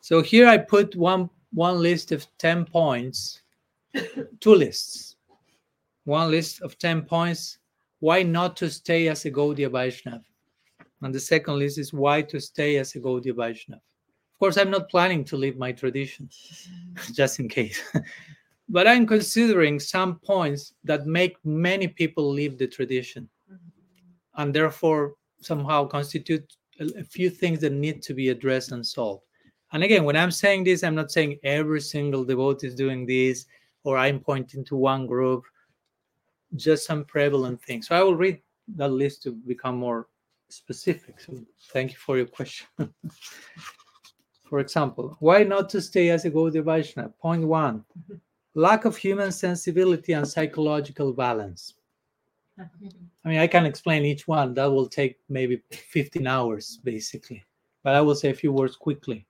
so here I put one one list of ten points two lists. One list of 10 points why not to stay as a Gaudiya Vaishnav. And the second list is why to stay as a Gaudiya Vaishnav. Of course, I'm not planning to leave my tradition, just in case. but I'm considering some points that make many people leave the tradition and therefore somehow constitute a, few things that need to be addressed and solved. And again, when I'm saying this, I'm not saying every single devotee is doing this or I'm pointing to one group, just some prevalent things. So I will read that list to become more specific. So thank you for your question. for example, why not to stay as a Gaudiya Vaishnava? Point one, lack of human sensibility and psychological balance. I mean, I can explain each one. That will take maybe 15 hours, basically. But I will say a few words quickly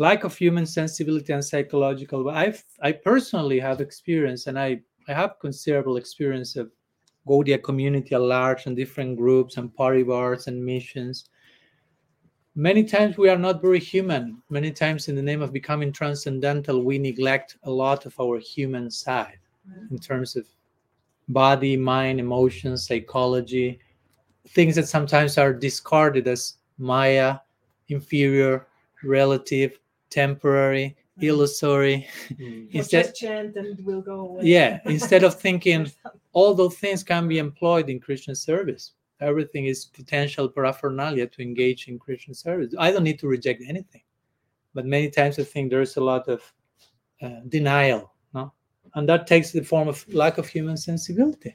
lack of human sensibility and psychological but i personally have experience and i i have considerable experience of Gaudiya community at large and different groups and paribars and missions. Many times we are not very human. Many times in the name of becoming transcendental we neglect a lot of our human side in terms of body mind emotions psychology things that sometimes are discarded as maya inferior relative temporary, mm. illusory. Mm. instead, just chant and it will go away. Yeah, instead of thinking all those things can be employed in Krishna service. Everything is potential paraphernalia to engage in Krishna service. I don't need to reject anything, but many times I think there's a lot of uh, denial, no, and that takes the form of lack of human sensibility,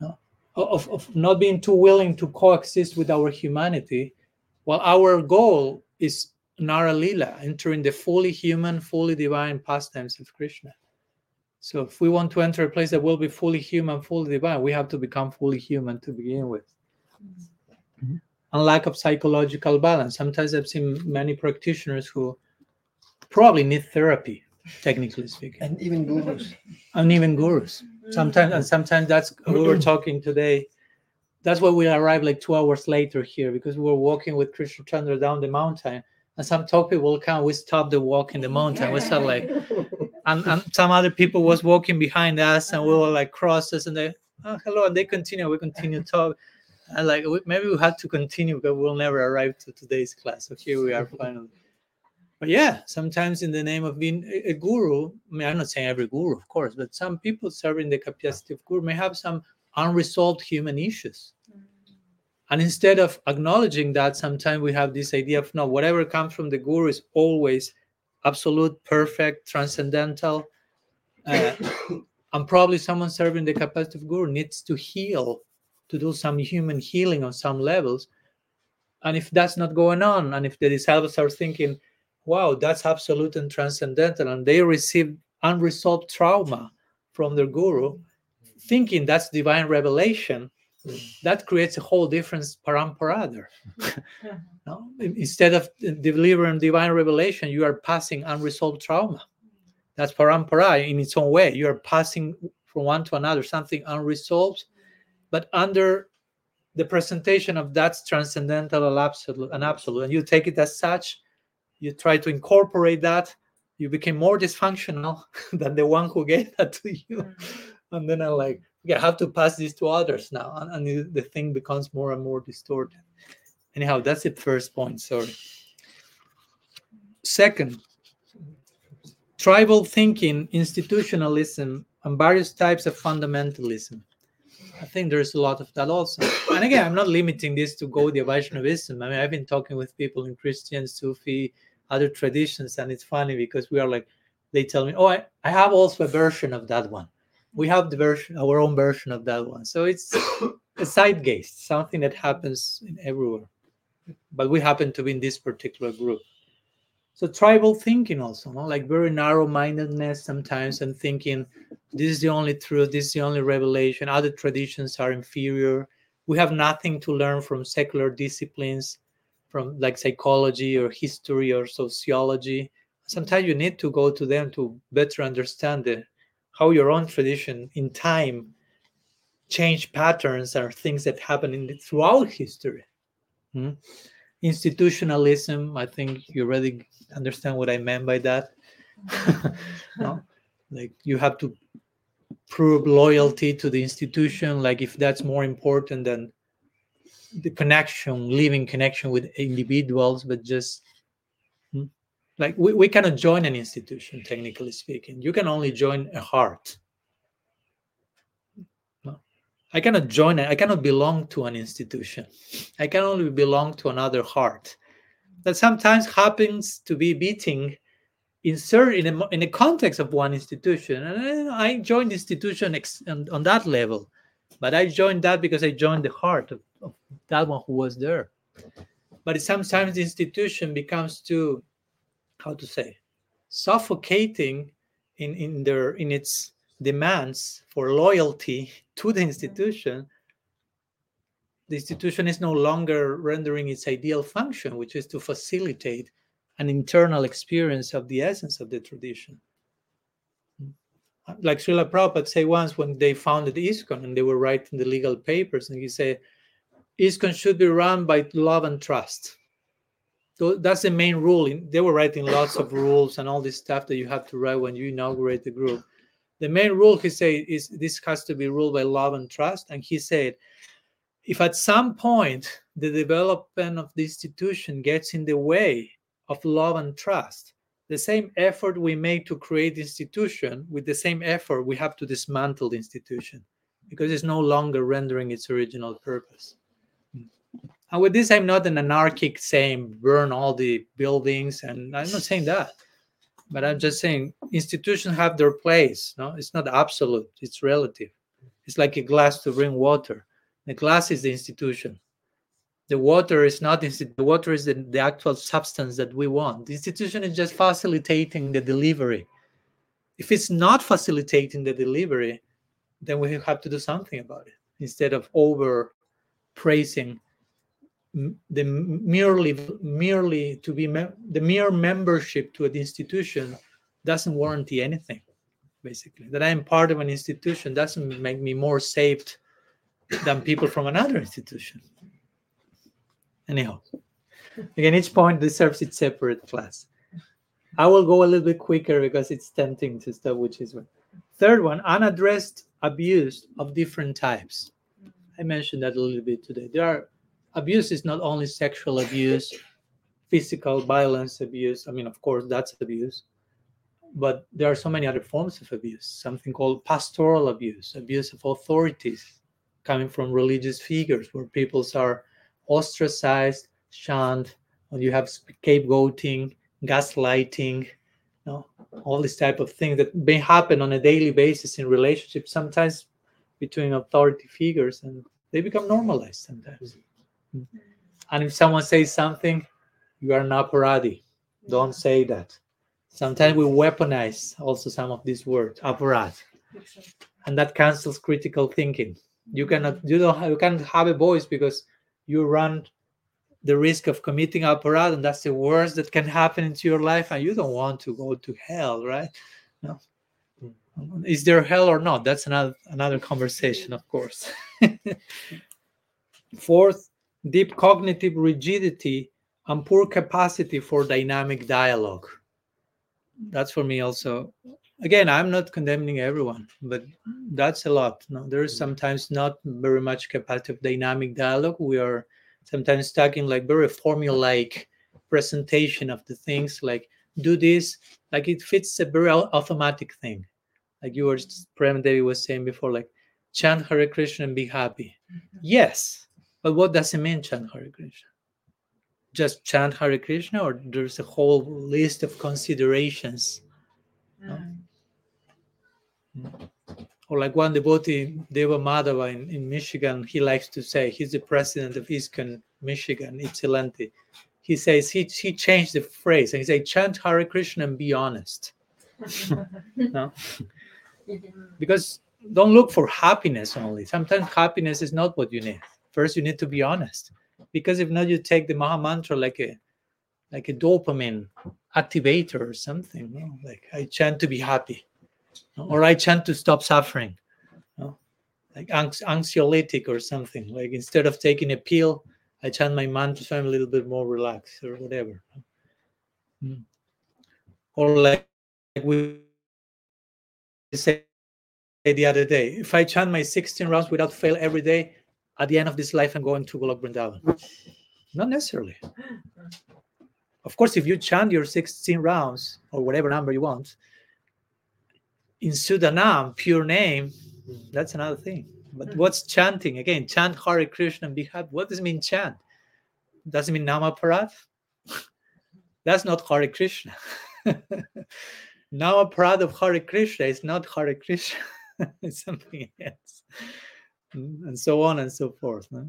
no? of, of not being too willing to coexist with our humanity, while our goal is Nara Lila, entering the fully human, fully divine pastimes of Krishna. So if we want to enter a place that will be fully human, fully divine, we have to become fully human to begin with. Mm-hmm. and lack of psychological balance. Sometimes I've seen many practitioners who probably need therapy, technically speaking, And even gurus. and even gurus. Sometimes, and sometimes that's we were talking today. That's why we arrived like two hours later here because we were walking with Krishna Chandra down the mountain, and some top people come. We stopped the walk in the mountain. We started like, and, and some other people was walking behind us, and we were like crosses, and they, oh hello, and they continue. We continue talk. And like we, maybe we had to continue because we'll never arrive to today's class. So here we are finally. But yeah, sometimes in the name of being a, a guru, I mean, I'm not saying every guru, of course, but some people serving the capacity of guru may have some unresolved human issues. And instead of acknowledging that, sometimes we have this idea of no, whatever comes from the guru is always absolute, perfect, transcendental. Uh, and probably someone serving the capacity of guru needs to heal, to do some human healing on some levels. And if that's not going on, and if the disciples are thinking, wow, that's absolute and transcendental, and they receive unresolved trauma from their guru, thinking that's divine revelation, that creates a whole different parampara there. Uh-huh. no? Instead of delivering divine revelation, you are passing unresolved trauma. That's parampara in its own way. You are passing from one to another something unresolved, but under the presentation of that's transcendental and absolute, and absolute, and you take it as such. You try to incorporate that. You became more dysfunctional than the one who gave that to you, mm-hmm. and then I'm like, you have to pass this to others now and, and, the thing becomes more and more distorted. Anyhow that's the first point sorry. Second tribal thinking institutionalism and various types of fundamentalism. I think there's a lot of that also. And again i'm not limiting this to Gaudiya Vaishnavism. I mean i've been talking with people in christian sufi other traditions and it's funny because we are like they tell me oh i, I have also a version of that one we have the version our own version of that one. So it's a side zeitgeist something that happens in everywhere but we happen to be in this particular group. So tribal thinking also no? like very narrow-mindedness sometimes and thinking this is the only truth this is the only revelation other traditions are inferior. We have nothing to learn from secular disciplines from like psychology or history or sociology. Sometimes you need to go to them to better understand the how your own tradition in time change patterns are things that happen in the, throughout history hmm? institutionalism i think you already understand what i meant by that no? like you have to prove loyalty to the institution like if that's more important than the connection living connection with individuals but just? Like we, we cannot join an institution technically speaking. You can only join a heart. No. I cannot join i cannot belong to an institution. I can only belong to another heart. That sometimes happens to be beating in a, in a context of one institution. And i joined the institution ex- on, on that level. But i joined that because i joined the heart of, of that one who was there. But sometimes the institution becomes too how to say suffocating in in their in its demands for loyalty to the institution the institution is no longer rendering its ideal function which is to facilitate an internal experience of the essence of the tradition. Like Srila Prabhupada say once when they founded ISKCON and they were writing the legal papers and he said ISKCON should be run by love and trust so that's the main rule. They were writing lots of rules and all this stuff that you have to write when you inaugurate the group. The main rule he said is this has to be ruled by love and trust. And he said, if at some point the development of the institution gets in the way of love and trust, the same effort we make to create the institution, with the same effort we have to dismantle the institution because it's no longer rendering its original purpose. And with this, I'm not an anarchic saying burn all the buildings, and I'm not saying that, but I'm just saying institutions have their place. No, it's not absolute; it's relative. It's like a glass to bring water. The glass is the institution. The water is not the water is the, the actual substance that we want. The institution is just facilitating the delivery. If it's not facilitating the delivery, then we have to do something about it instead of over praising the merely merely to be the mere membership to an institution doesn't warranty anything basically. That i'm part of an institution doesn't make me more saved than people from another institution. Anyhow again each point deserves its separate class. I will go a little bit quicker because it's tempting to stop which is one. Third one unaddressed abuse of different types. I mentioned that a little bit today. There are abuse is not only sexual abuse physical violence abuse i mean of course that's abuse but there are so many other forms of abuse something called pastoral abuse abuse of authorities coming from religious figures where peoples are ostracized shunned or you have scapegoating gaslighting you know all these type of things that may happen on a daily basis in relationships sometimes between authority figures and they become normalized sometimes and if someone says something you are an aparadhi don't say that. Sometimes we weaponize also some of these words aparadh and that cancels critical thinking. You cannot you don't have, you can't have a voice because you run the risk of committing aparadh and that's the worst that can happen into your life and you don't want to go to hell right? No. Is there hell or not? That's another another conversation of course. Fourth deep cognitive rigidity and poor capacity for dynamic dialogue. That's for me also. Again i'm not condemning everyone but that's a lot. No there is sometimes not very much capacity of dynamic dialogue. We are sometimes stuck in like very formulaic presentation of the things like do this like it fits a very automatic thing. Like you were prem devi was saying before like chant hare krishna and be happy. Mm-hmm. Yes but what does it mean chant hare krishna just chant hare krishna or there's a whole list of considerations mm. hmm. or like one devotee, Deva Madhava in, in Michigan, he likes to say, he's the president of ISKCON Michigan, Ypsilanti. He says he, he changed the phrase and he said, chant Hare Krishna and be honest. no? Because don't look for happiness only. Sometimes happiness is not what you need. First, you need to be honest. Because if not, you take the Maha Mantra like a like a dopamine activator or something. no? Like I chant to be happy or I chant to stop suffering, no? like anx- anxiolytic or something. Like instead of taking a pill, I chant my mantra so I'm a little bit more relaxed or whatever. Mm. Or like, like we said the other day, if I chant my 16 rounds without fail every day, at the end of this life, I'm going to Golok Vrindavan. Not necessarily. Of course, if you chant your 16 rounds or whatever number you want, in Sudanam, pure name, that's another thing. But hmm. what's chanting? Again, chant Hare Krishna and be happy. What does it mean chant? Does it mean nama Namaparadh? That's not Hare Krishna. Namaparadh of Hare Krishna is not Hare Krishna. it's something else. Mm, and so on and so forth. no?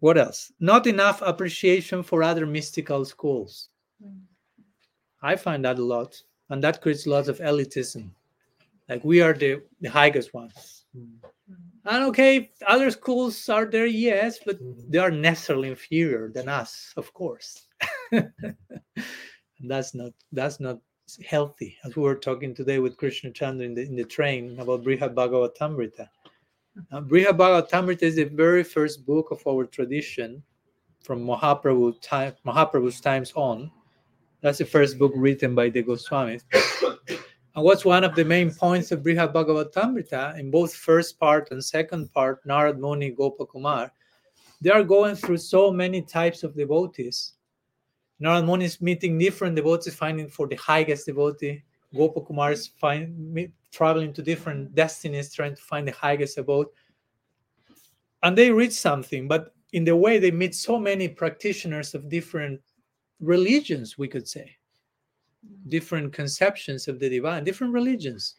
What else? Not enough appreciation for other mystical schools. Mm. I find that a lot and that creates lots of elitism like we are the, the highest ones mm. and okay other schools are there yes but mm-hmm. they are necessarily inferior than us of course and that's not that's not healthy as we were talking today with krishna chandra in the, in the train about brihad bhagavatamrita uh, bhagavatamrita is the very first book of our tradition from mahaprabhu time mahaprabhu's times on that's the first book written by the Goswamis. and what's one of the main points of Brihad Bhagavatamrita in both first part and second part, Narad Muni, Gopakumar, they are going through so many types of devotees. Narad Muni is meeting different devotees, finding for the highest devotee. Gopakumar is find, traveling to different destinies, trying to find the highest abode. And they reach something, but in the way they meet so many practitioners of different religions, we could say, different conceptions of the divine, different religions.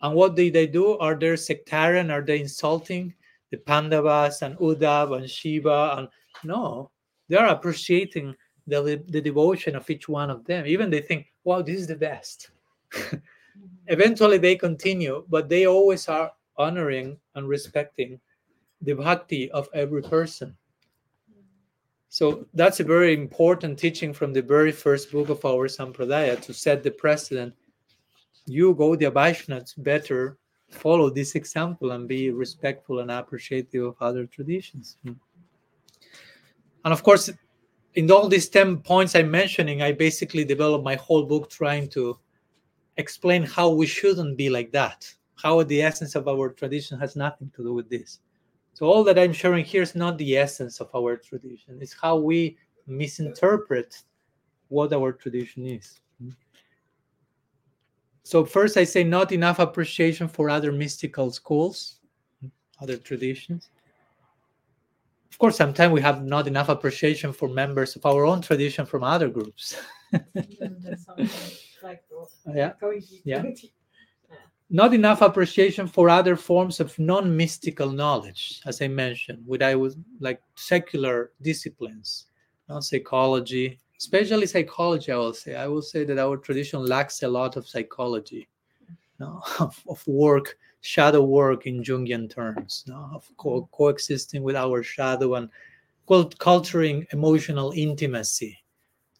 And what did they do? Are they sectarian? Are they insulting the Pandavas and Uddhav and Shiva? And no, they are appreciating the, the devotion of each one of them. Even they think, wow, this is the best. Mm-hmm. Eventually they continue, but they always are honoring and respecting the bhakti of every person. So that's a very important teaching from the very first book of our Sampradaya to set the precedent. You, Gaudiya Vaishnavas, better follow this example and be respectful and appreciative of other traditions. Hmm. And of course, in all these 10 points I'm mentioning, I basically developed my whole book trying to explain how we shouldn't be like that, how the essence of our tradition has nothing to do with this. So all that I'm sharing here is not the essence of our tradition. It's how we misinterpret what our tradition is. So first I say not enough appreciation for other mystical schools, other traditions. Of course, sometimes we have not enough appreciation for members of our own tradition from other groups. Like, Yeah. Yeah. not enough appreciation for other forms of non-mystical knowledge as i mentioned with i was like secular disciplines not psychology especially psychology i will say. I will say that our tradition lacks a lot of psychology no, of, of work shadow work in jungian terms no, of co- coexisting with our shadow and cult- culturing emotional intimacy.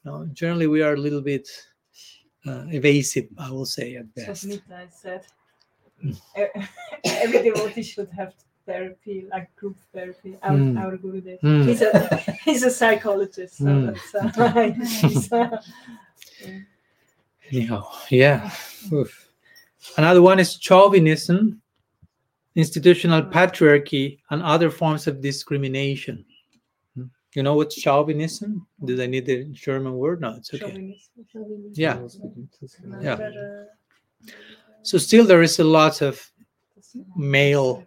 No, generally we are a little bit uh, evasive i will say at best what Mita said. Mm. Every devotee should have therapy, like group therapy. Our, Mm. our Gurudev. Mm. He's a he's a psychologist. So Mm. that's, uh, he's, uh, Anyhow, yeah. Oof. Another one is chauvinism, institutional patriarchy, and other forms of discrimination. You know what's chauvinism? Did I need the German word? No, it's okay. chauvinism. Yeah. Yeah. So still there is a lot of male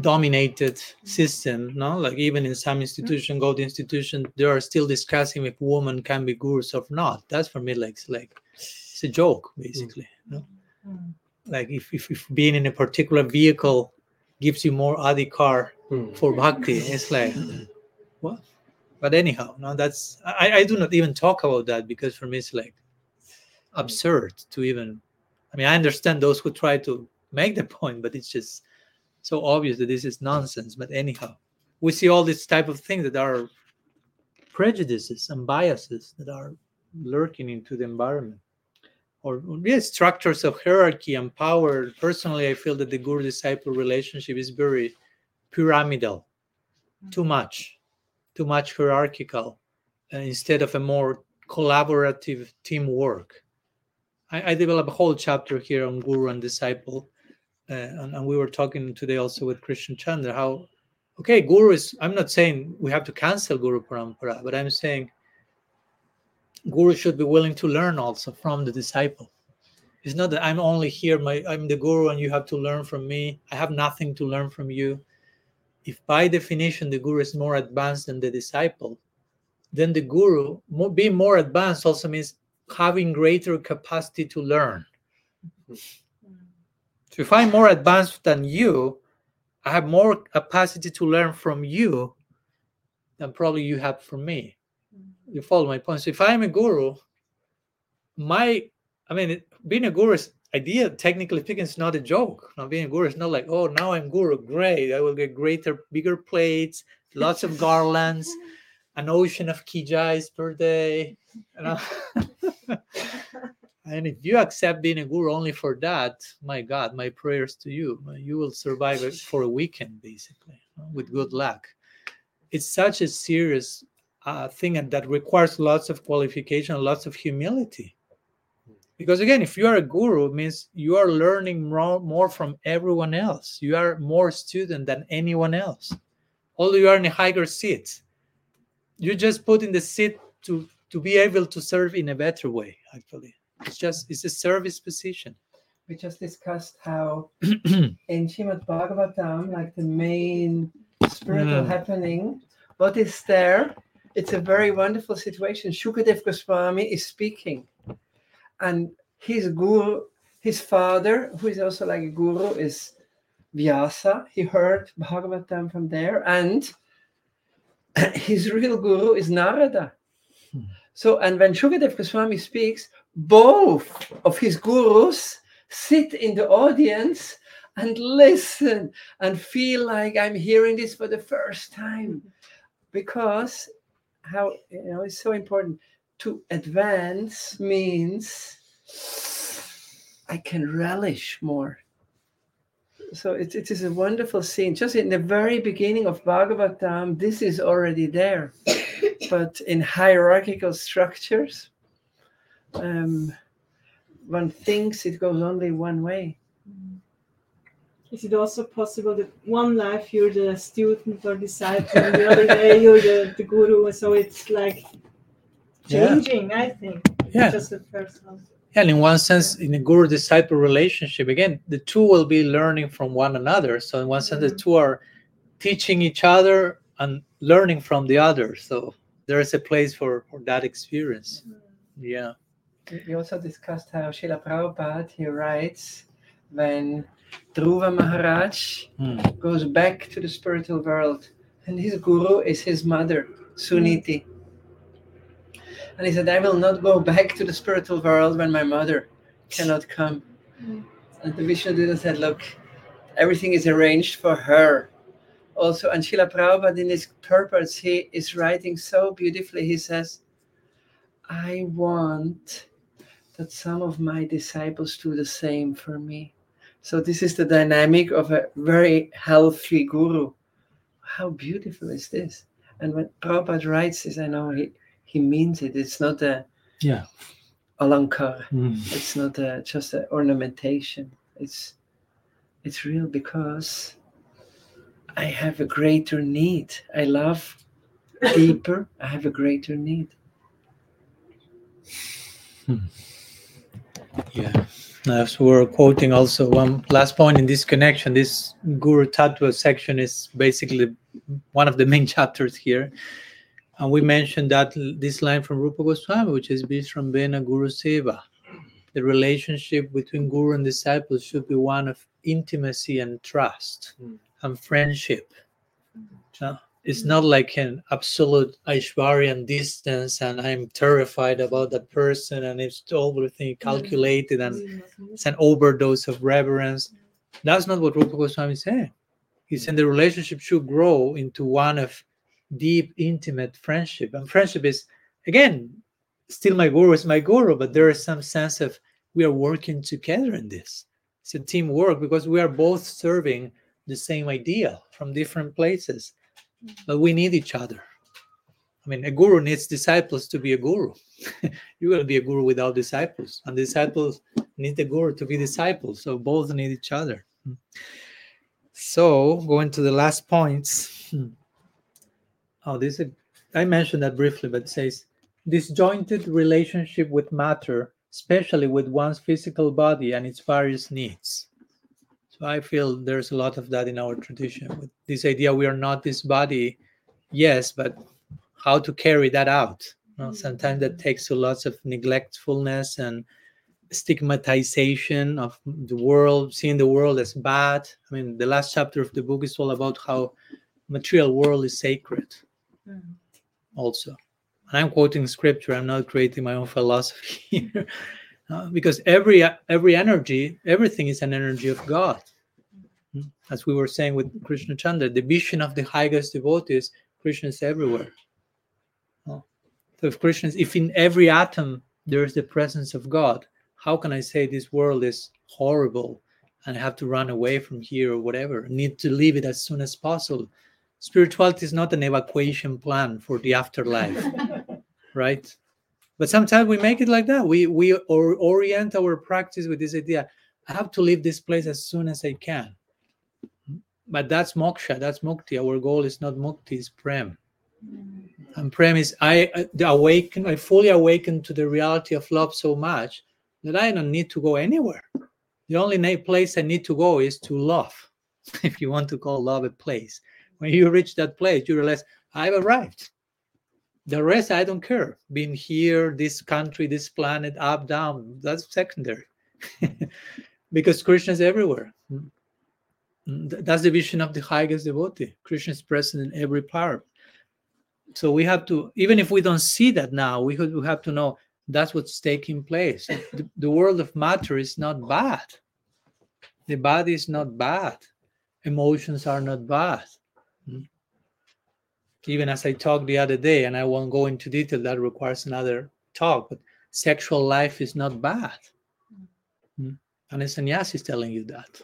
dominated system no like even in some institution gold institution they are still discussing if women can be gurus or not that's for me like like it's a joke basically no? Mm. like if, if, if being in a particular vehicle gives you more adhikar mm. for bhakti it's like what but anyhow no that's I, I do not even talk about that because for me it's like hmm. absurd to even i mean i understand those who try to make the point but it's just so obvious that this is nonsense. But anyhow we see all this type of things that are prejudices and biases that are lurking into the environment. Or yes structures of hierarchy and power. Personally i feel that the guru disciple relationship is very pyramidal. Hmm. Too much too much hierarchical uh, instead of a more collaborative teamwork. I, I developed a whole chapter here on guru and disciple uh, and, and we were talking today also with krishna chandra how okay guru is i'm not saying we have to cancel guru parampara but i'm saying guru should be willing to learn also from the disciple. It's not that i'm only here my i'm the guru and you have to learn from me. I have nothing to learn from you if by definition the guru is more advanced than the disciple then the guru being more advanced also means having greater capacity to learn. So if i'm more advanced than you i have more capacity to learn from you than probably you have from me. You follow my point. So if i'm a guru my i mean being a guru is idea technically speaking is not a joke now being a guru. Is not like oh now i'm guru great. I will get greater bigger plates lots of garlands an ocean of kijais per day. You know? and if you accept being a guru only for that my god my prayers to you. You will survive it for a weekend basically with good luck. It's such a serious uh, thing and that requires lots of qualification lots of humility because again if you are a guru it means you are learning more, more from everyone else you are more student than anyone else although you are in a higher seat you just put in the seat to to be able to serve in a better way actually it's just it's a service position We just discussed how in Srimad Bhagavatam, like the main spiritual Mm. happening, what is there? It's a very wonderful situation. Shukadev Goswami is speaking, and his guru, his father, who is also like a guru, is Vyasa. He heard Bhagavatam from there, and his real guru is Narada. Hmm. So, and when Shukadev Goswami speaks, both of his gurus sit in the audience and listen and feel like I'm hearing this for the first time because how you know it's so important to advance means I can relish more. So it, it is a wonderful scene. Just in the very beginning of Bhagavatam, this is already there. but in hierarchical structures, um, one thinks it goes only one way. Is it also possible that one life you're the student or disciple, and the other day you're the, the guru? So it's like Yeah. changing, I think. Yeah. Just the first one. And in one sense, in a guru disciple relationship, again, the two will be learning from one another. So, in one sense, the Mhm. two are teaching each other and learning from the other. So, there is a place for, for that experience. Yeah. We also discussed how Srila Prabhupada, he writes, when Dhruva Maharaj Hmm. goes back to the spiritual world, and his guru is his mother, Suniti. And he said, I will not go back to the spiritual world when my mother cannot come. Mm. And the Vishnu said, Look, everything is arranged for her. Also, and Srila Prabhupada in his purport, he is writing so beautifully. He says, I want that some of my disciples do the same for me. So this is the dynamic of a very healthy guru. How beautiful is this? And when Prabhupada writes this, I know he, he means it. It's not a Yeah. alankar. Hmm. It's not a, just an ornamentation. It's it's real because I have a greater need. I love deeper. I have a greater need. Yeah. Now, so we're quoting also one last point in this connection. This Guru Tattva section is basically one of the main chapters here. And we mentioned that this line from Rupa Goswami, which is Vishrambena Guru Seva. The relationship between Guru and disciple should be one of intimacy and trust Mm. and friendship. Uh, It's not like an absolute Aishwaryan distance and I'm terrified about that person and it's everything calculated and it's an overdose of reverence. That's not what Rupa Goswami is saying. He's saying the relationship should grow into one of deep, intimate friendship. And friendship is, again, still my guru is my guru, but there is some sense of we are working together in this. It's a teamwork because we are both serving the same idea from different places, mm-hmm. but we need each other. I mean, a guru needs disciples to be a guru. You're going to be a guru without disciples, and disciples need the guru to be disciples. So both need each other. So going to the last points. Hmm. Oh, this is, I mentioned that briefly, but it says disjointed relationship with matter, especially with one's physical body and its various needs. So I feel there's a lot of that in our tradition with this idea we are not this body, yes, but how to carry that out. Sometimes that takes a lots of neglectfulness and stigmatization of the world, seeing the world as bad. I mean, the last chapter of the book is all about how material world is sacred Mm. also. And I'm quoting scripture. I'm not creating my own philosophy here, Uh, because every every energy, everything is an energy of God. Mm. As we were saying with Krishna Chandra, the vision of the highest devotees, Krishna is everywhere. So if Krishna, if in every atom there is the presence of God, how can I say this world is horrible and have to run away from here or whatever? I need to leave it as soon as possible. Spirituality is not an evacuation plan for the afterlife, right? But sometimes we make it like that. We we or, orient our practice with this idea. I have to leave this place as soon as I can. But that's moksha. That's mukti. Our goal is not mukti. It's prem. Mm. And prem is I the awaken. I fully awaken to the reality of love so much that I don't need to go anywhere. The only place I need to go is to love, if you want to call love a place. When you reach that place, you realize I've arrived. The rest, I don't care. Being here, this country, this planet, up, down, that's secondary. because Krishna is everywhere. Mm. Mm, th- That's the vision of the highest devotee. Krishna is present in every part. So we have to, even if we don't see that now, we we have to know that's what's taking place. The, the world of matter is not bad. The body is not bad. Emotions are not bad. Mm. even as I talked the other day, and I won't go into detail, that requires another talk, but sexual life is not bad. Mm. And a sannyasi is telling you that.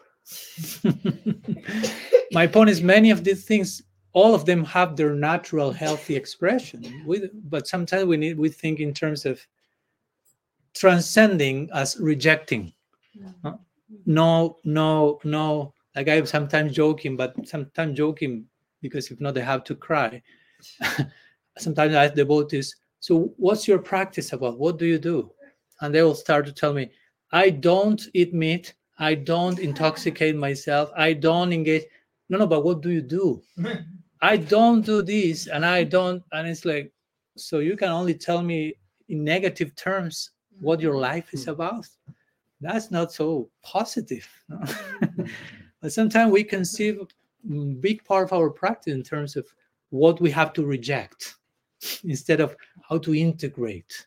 My point is, many of these things, all of them have their natural, healthy expression. We, but sometimes we need we think in terms of transcending as rejecting. No, no, no. Like I'm sometimes joking, but sometimes joking because if not, they have to cry. sometimes I ask devotees, "So, what's your practice about? What do you do?" And they will start to tell me, "I don't eat meat. I don't intoxicate myself. I don't engage." No, no, but what do you do? I don't do this, and I don't. And it's like, so you can only tell me in negative terms what your mm-hmm. life is mm-hmm. about. That's not so positive. no? but sometimes we conceive big part of our practice in terms of what we have to reject instead of how to integrate,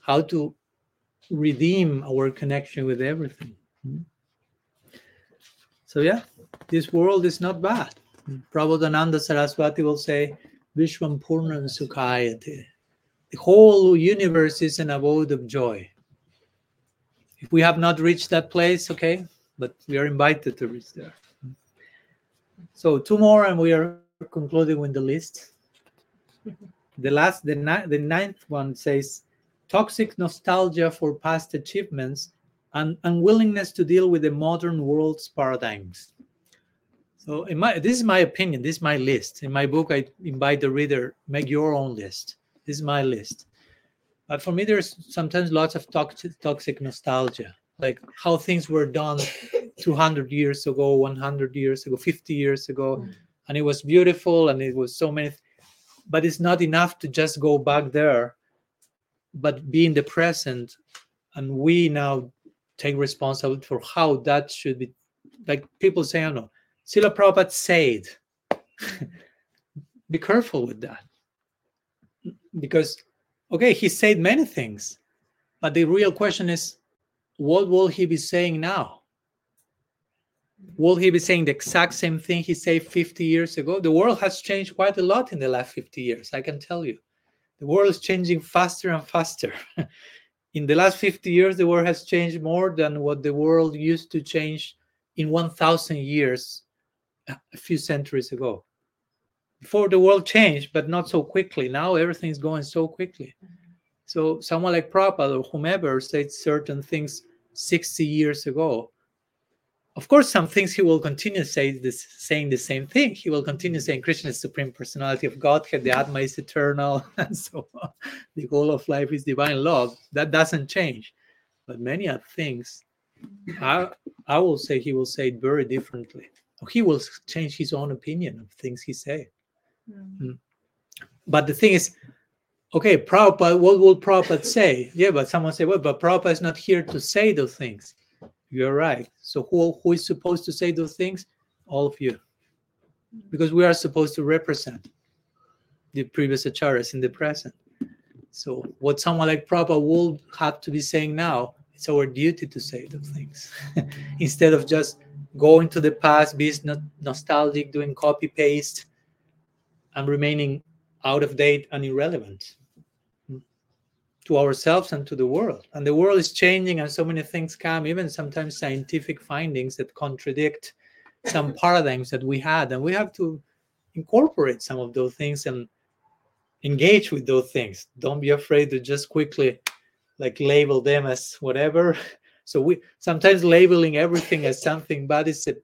how to redeem our connection with everything. Mm. So yeah, this world is not bad. Prabodhananda Saraswati will say, Vishwam Purnam Sukhayate. The whole universe is an abode of joy. If we have not reached that place, okay, but we are invited to reach there. So two more, and we are concluding with the list. The last, the, ni- the ninth one says, toxic nostalgia for past achievements and unwillingness to deal with the modern world's paradigms. So, in my this is my opinion. This is my list. In my book, I invite the reader make your own list. This is my list. But for me, there's sometimes lots of toxic, toxic nostalgia, like how things were done 200 years ago, 100 years ago, 50 years ago, hmm. and it was beautiful, and it was so many. But it's not enough to just go back there, but be in the present, and we now take responsibility for how that should be. Like people say, oh no know, Srila Prabhupada said, be careful with that. Because, okay, he said many things, but the real question is, what will he be saying now? Will he be saying the exact same thing he said 50 years ago? The world has changed quite a lot in the last 50 years, I can tell you. The world is changing faster and faster. in the last 50 years, the world has changed more than what the world used to change in 1,000 years uh, a few centuries ago. Before the world changed, but not so quickly. Now everything's going so quickly. Mm-hmm. So someone like Prabhupada or whomever said certain things 60 years ago. Of course, some things he will continue say this, saying the same thing. He will continue saying Krishna is supreme personality of Godhead, the Atma is eternal, and so on. The goal of life is divine love. That doesn't change. But many other things, I, I will say he will say it very differently he will change his own opinion of things he say. Mm. But the thing is, okay, Prabhupada, what will Prabhupada say? Yeah, but someone say, well, but Prabhupada is not here to say those things. You're right. So who, who is supposed to say those things? All of you. Because we are supposed to represent the previous acharyas in the present. So what someone like Prabhupada would have to be saying now, it's our duty to say those things. Instead of just going to the past, being nostalgic, doing copy paste, and remaining out of date and irrelevant to ourselves and to the world. And the world is changing, and so many things come, even sometimes scientific findings that contradict some paradigms that we had. And we have to incorporate some of those things and engage with those things. Don't be afraid to just quickly like label them as whatever so we sometimes labeling everything as something bad is a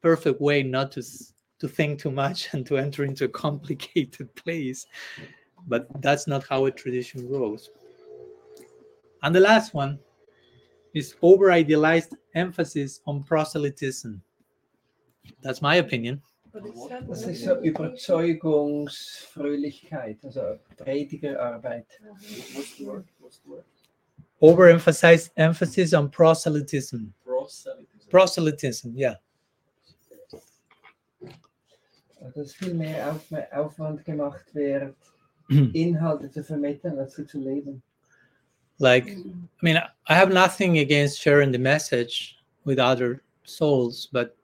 perfect way not to to think too much and to enter into a complicated place. But that's not how a tradition grows. And the last one is over idealized emphasis on proselytism. That's my opinion. Das ist so Überzeugungsfröhlichkeit, also Predigerarbeit. What's the word? What's the word? overemphasize emphasis on proselytism. Proselytism. Proselytism, yeah. Dass viel mehr Auf Aufwand gemacht wird, Inhalte zu vermitteln, als zu leben. Like, mm. I mean, I have nothing against sharing the message with other souls, but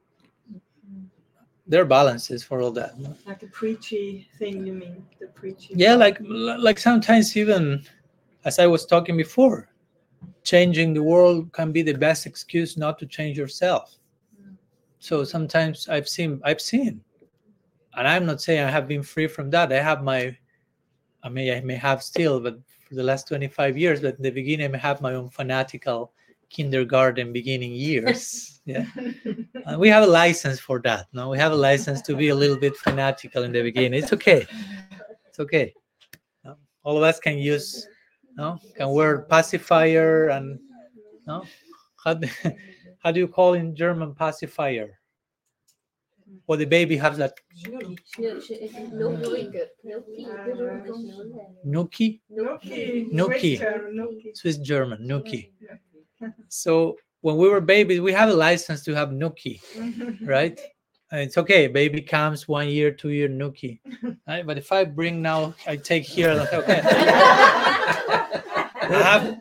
there are balances for all that. Like a preachy thing, you mean? The preachy. Yeah, like like sometimes even as I was talking before, changing the world can be the best excuse not to change yourself. Mm. So sometimes I've seen I've seen, and I'm not saying I have been free from that. I have my, I may I may have still, but for the last 25 years, but in the beginning I have my own fanatical kindergarten beginning years. Yeah. And we have a license for that. No, we have a license to be a little bit fanatical in the beginning. It's okay. It's okay. No? All of us can use, no, can wear pacifier and, no, how how do you call in German pacifier? Or the baby has that nuki, Nuki. Nuki. Swiss Nuki. German, nuki. So when we were babies, we have a license to have nuki. right? And it's okay. Baby comes one year, two year nuki. Right? But if I bring now, I take here. like, Okay, I have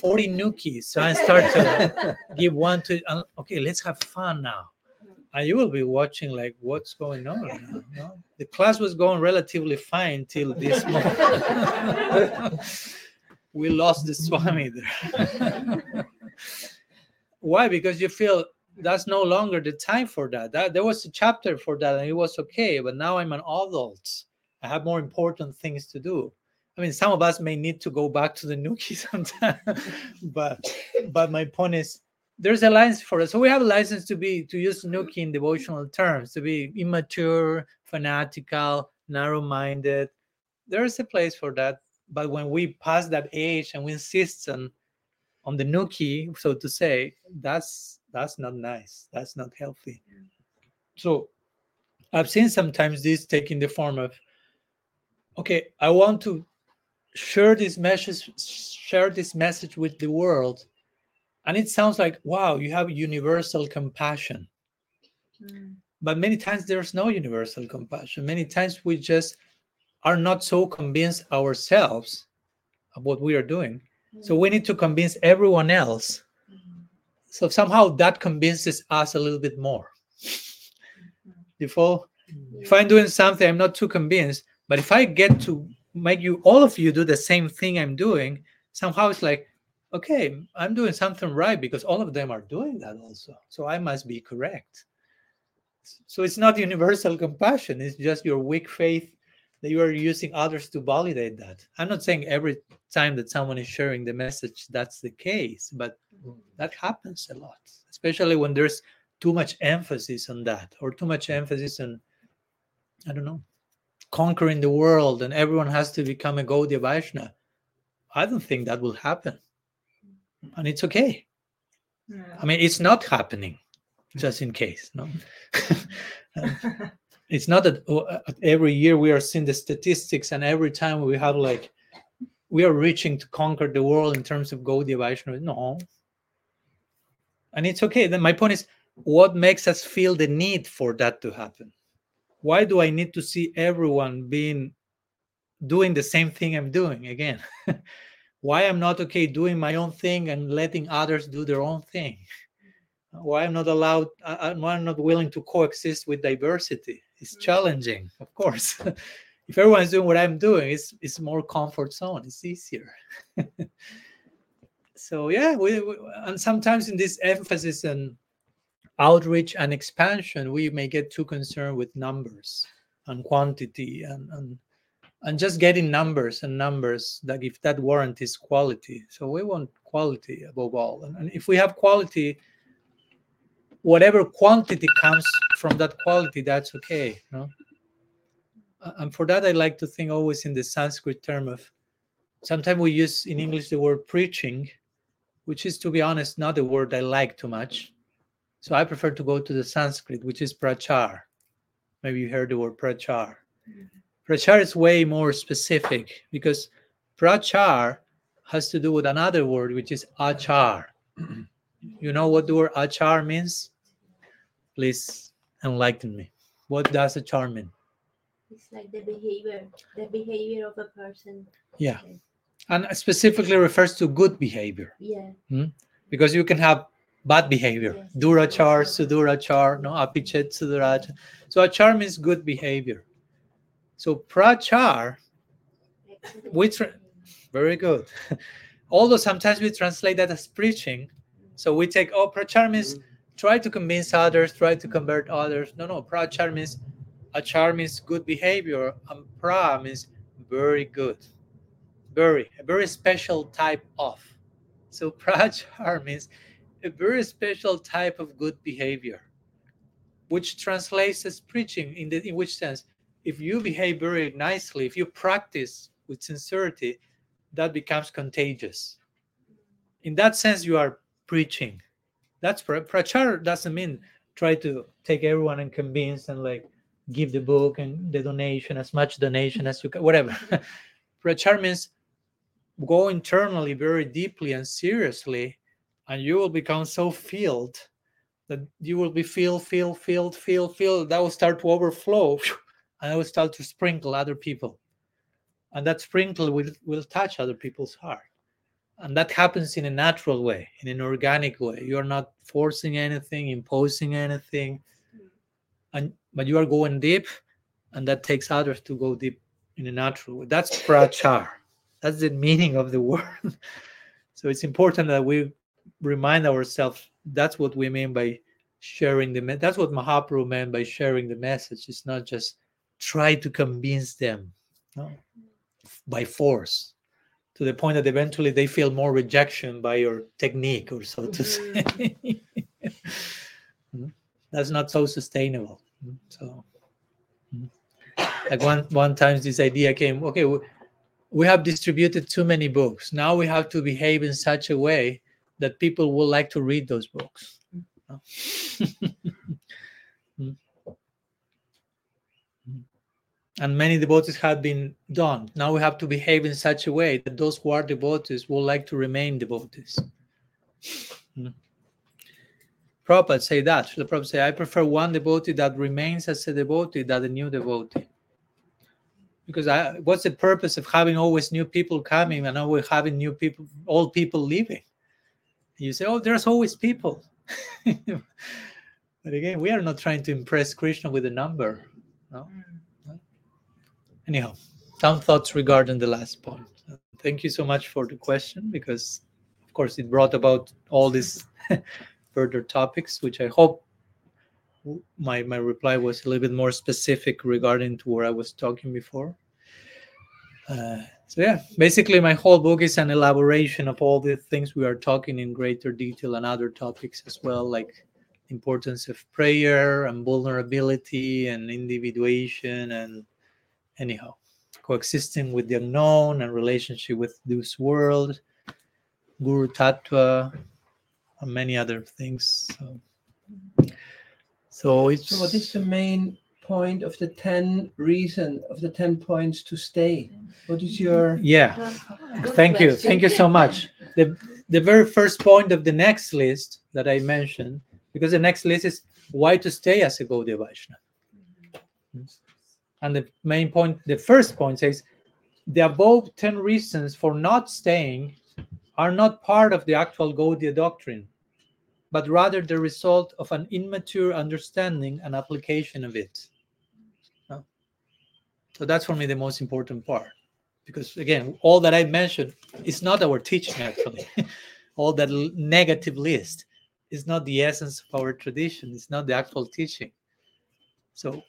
forty nukis, so I start to give one to. uh, Okay, let's have fun now. And you will be watching like what's going on. now, no? The class was going relatively fine till this moment. we lost the swami there. Why? Because you feel that's no longer the time for that. That there was a chapter for that, and it was okay. But now I'm an adult. I have more important things to do. I mean, some of us may need to go back to the Nuki sometime, but but my point is there's a license for us. So we have a license to be to use Nuki in devotional terms, to be immature, fanatical, narrow-minded. There is a place for that. But when we pass that age and we insist on on the Nuki, so to say, that's that's not nice. That's not healthy. So I've seen sometimes this taking the form of, okay, I want to share this message, share this message with the world. And it sounds like, wow, you have universal compassion. Mm. But many times there's no universal compassion. Many times we just are not so convinced ourselves of what we are doing. So we need to convince everyone else. Mm-hmm. So somehow that convinces us a little bit more. Mm-hmm. Before, mm-hmm. if I'm doing something, I'm not too convinced. But if I get to make you all of you do the same thing I'm doing, somehow it's like, okay, I'm doing something right because all of them are doing that also. So I must be correct. So it's not universal compassion, it's just your weak faith that you are using others to validate that. I'm not saying every time that someone is sharing the message that's the case, but that happens a lot, especially when there's too much emphasis on that or too much emphasis on, I don't know, conquering the world and everyone has to become a Gaudiya Vaishnava. I don't think that will happen. And it's okay. I mean, it's not happening, just in case. No, it's not that oh, uh, every year we are seeing the statistics, and every time we have like we are reaching to conquer the world in terms of Gaudiya Vaishnava. No, and it's okay. Then my point is, what makes us feel the need for that to happen? Why do I need to see everyone being doing the same thing I'm doing again? why I'm not okay doing my own thing and letting others do their own thing? Why I'm not allowed, I- I'm why I'm not willing to coexist with diversity? It's mm. challenging, of course. if everyone's doing what I'm doing, it's it's more comfort zone. It's easier. so yeah, we, we and sometimes in this emphasis on outreach and expansion, we may get too concerned with numbers and quantity and and and just getting numbers and numbers that if that warrant is quality. So we want quality above all. And, and if we have quality whatever quantity comes from that quality that's okay and for that i like to think always in the sanskrit term of sometimes we use in english the word preaching which is to be honest not a word i like too much. So i prefer to go to the sanskrit which is prachar. Maybe you heard the word prachar mm-hmm. Prachar is way more specific because prachar has to do with another word, which is achar. you know what the word achar means? Please enlighten me. What does achar mean? It's like the behavior, the behavior of a person. Yeah. And specifically refers to good behavior Yeah. Hmm? because you can have bad behavior. Yes. Durachar, Sudurachar, no apichet, Sudurachar. So achar means good behavior. So prachar, We tra- very good. Although sometimes we translate that as preaching. So we take, oh, prachar means try to convince others, try to convert others. No, no, prachar means achar means good behavior, and pra means very good. Very, a very special type of. So prachar means a very special type of good behavior, which translates as preaching in the in which sense? If you behave very nicely, if you practice with sincerity, that becomes contagious. In that sense, you are preaching. That's pra- prachar doesn't mean try to take everyone and convince and like give the book and the donation as much donation as you can, whatever. prachar means go internally very deeply and seriously, and you will become so filled that you will be filled, filled, filled, filled, filled. That will start to overflow, and it will start to sprinkle other people. And that sprinkle will, will touch other people's heart. And that happens in a natural way in an organic way. You are not forcing anything imposing anything. And but you are going deep and that takes others to go deep in a natural way. That's prachar. That's the meaning of the word. So it's important that we remind ourselves that's what we mean by sharing the me- that's what mahaprabhu meant by sharing the message. It's not just try to convince them by force to the point that eventually they feel more rejection by your technique or so to say. Mm. that's not so sustainable. Mm. so like one one times this idea came okay we, we have distributed too many books. Now we have to behave in such a way that people will like to read those books No? Mm. And many devotees have been done. Now we have to behave in such a way that those who are devotees will like to remain devotees. Mm. Prabhupada say that. The Prabhupada say, I prefer one devotee that remains as a devotee than a new devotee. Because I, what's the purpose of having always new people coming and always having new people, old people leaving? You say, oh, there's always people. but again, we are not trying to impress Krishna with a number. No? Anyhow some thoughts regarding the last point. Thank you so much for the question because of course it brought about all these further topics which i hope my my reply was a little bit more specific regarding to where i was talking before. Uh, so yeah basically my whole book is an elaboration of all the things we are talking in greater detail and other topics as well like importance of prayer and vulnerability and individuation and anyhow coexisting with the unknown and relationship with this world guru tattva and many other things so, so it's So, what is the main point of the 10 reason of the 10 points to stay? What is your. yeah Good thank you thank you so much the the very first point of the next list that i mentioned because the next list is why to stay as a Gaudiya Vaishnava. And the main point, the first point says, the above 10 reasons for not staying are not part of the actual Gaudiya doctrine, but rather the result of an immature understanding and application of it. So that's for me the most important part. Because again, all that I mentioned is not our teaching actually. all that negative list is not the essence of our tradition, it's not the actual teaching. So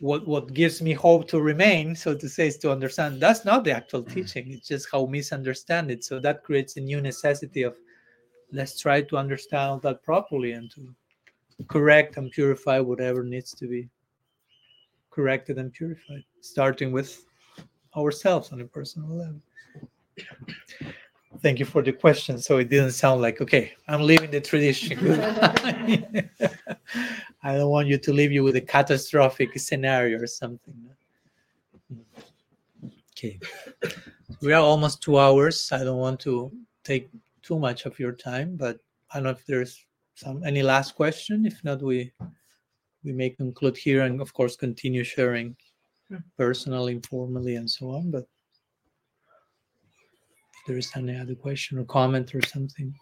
what what gives me hope to remain, so to say, is to understand that's not the actual mm. teaching. It's just how misunderstand it. So that creates a new necessity of let's try to understand that properly and to correct and purify whatever needs to be corrected and purified, starting with ourselves on a personal level. Thank you for the question. So it didn't sound like, okay, I'm leaving the tradition. Goodbye." I don't want you to leave you with a catastrophic scenario or something. Okay. We are almost two hours. I don't want to take too much of your time, but I don't know if there's some any last question. If not, we we may conclude here and of course continue sharing hmm. personally, informally, and so on. But if there is any other question or comment or something.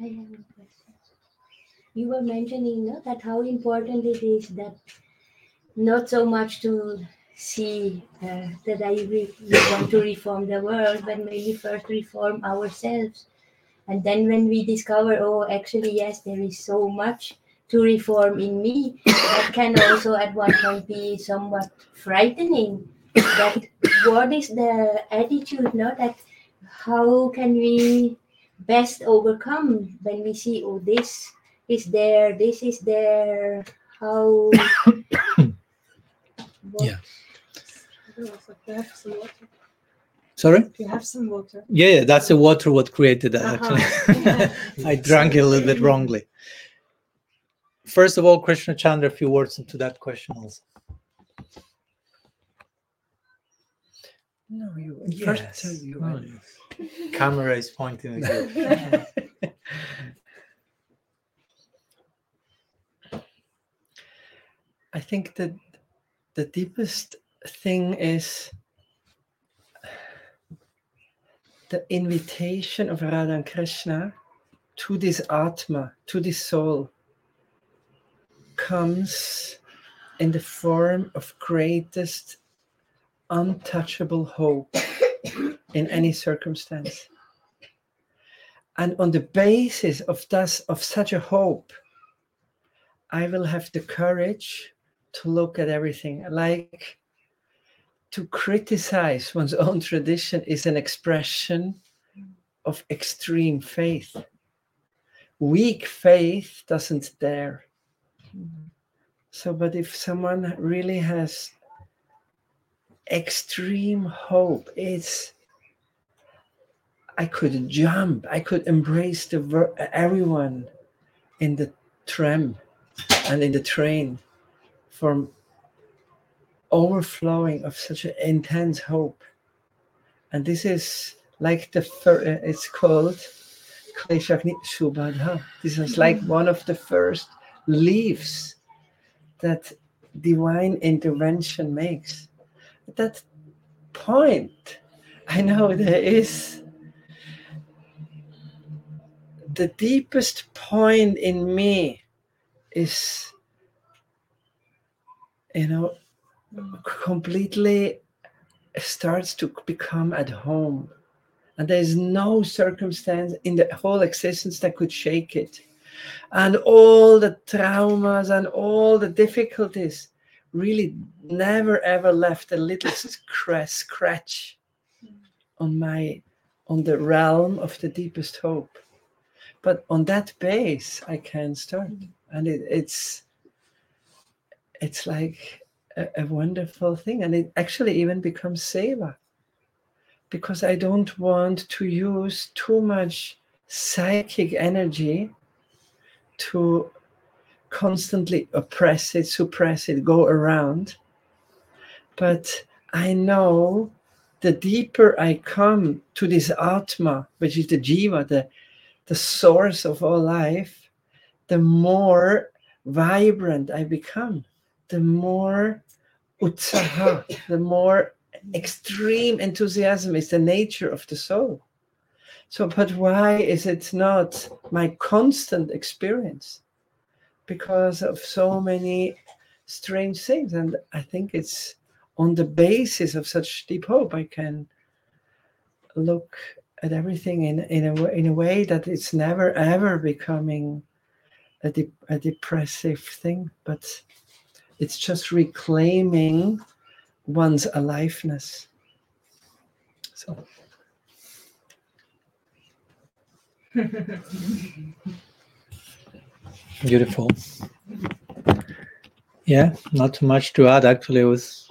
I have a question. You were mentioning that how important it is that not so much to see uh, that I re- we want to reform the world, but maybe first reform ourselves. And then when we discover, oh, actually, yes, there is so much to reform in me, that can also at one point be somewhat frightening. That what is the attitude, no? That how can we best overcome when we see, oh, this is there, this is there, how. what- Yeah. Also, do you have some water? Sorry? You have some water? Yeah, yeah, that's the water what created that Uh-huh. actually. I drank it a little bit wrongly. First of all, Krishna Chandra, a few words into that question also. No, you Yes. first. you Oh. Camera is pointing at I think that the deepest thing is the invitation of Radha and Krishna to this Atma, to this soul, comes in the form of greatest untouchable hope in any circumstance. And on the basis of, thus, of such a hope, I will have the courage to look at everything. Like to criticize one's own tradition is an expression of extreme faith. Weak faith doesn't dare. So, but if someone really has extreme hope, it's I could jump, I could embrace the ver- everyone in the tram and in the train from overflowing of such an intense hope. And this is like the fir- uh, it's called Kleshaghni Shubhada. This is like one of the first leaves that divine intervention makes. At that point, I know there is the deepest point in me is you know completely starts to become at home. And there's no circumstance in the whole existence that could shake it. And all the traumas and all the difficulties really never ever left a little scra- scratch on my on the realm of the deepest hope. But on that base i can start. Mm. And it, it's it's like a, a wonderful thing and it actually even becomes seva because i don't want to use too much psychic energy to constantly oppress it suppress it go around. But i know the deeper i come to this atma which is the jiva the the source of all life the more vibrant i become the more utsaha, the more extreme enthusiasm is the nature of the soul. So, but why is it not my constant experience? Because of so many strange things. And I think it's on the basis of such deep hope I can look at everything in, in, a, in a way that it's never ever becoming a, de- a depressive thing, but it's just reclaiming one's aliveness. So Beautiful. Yeah, not too much to add. Actually, I was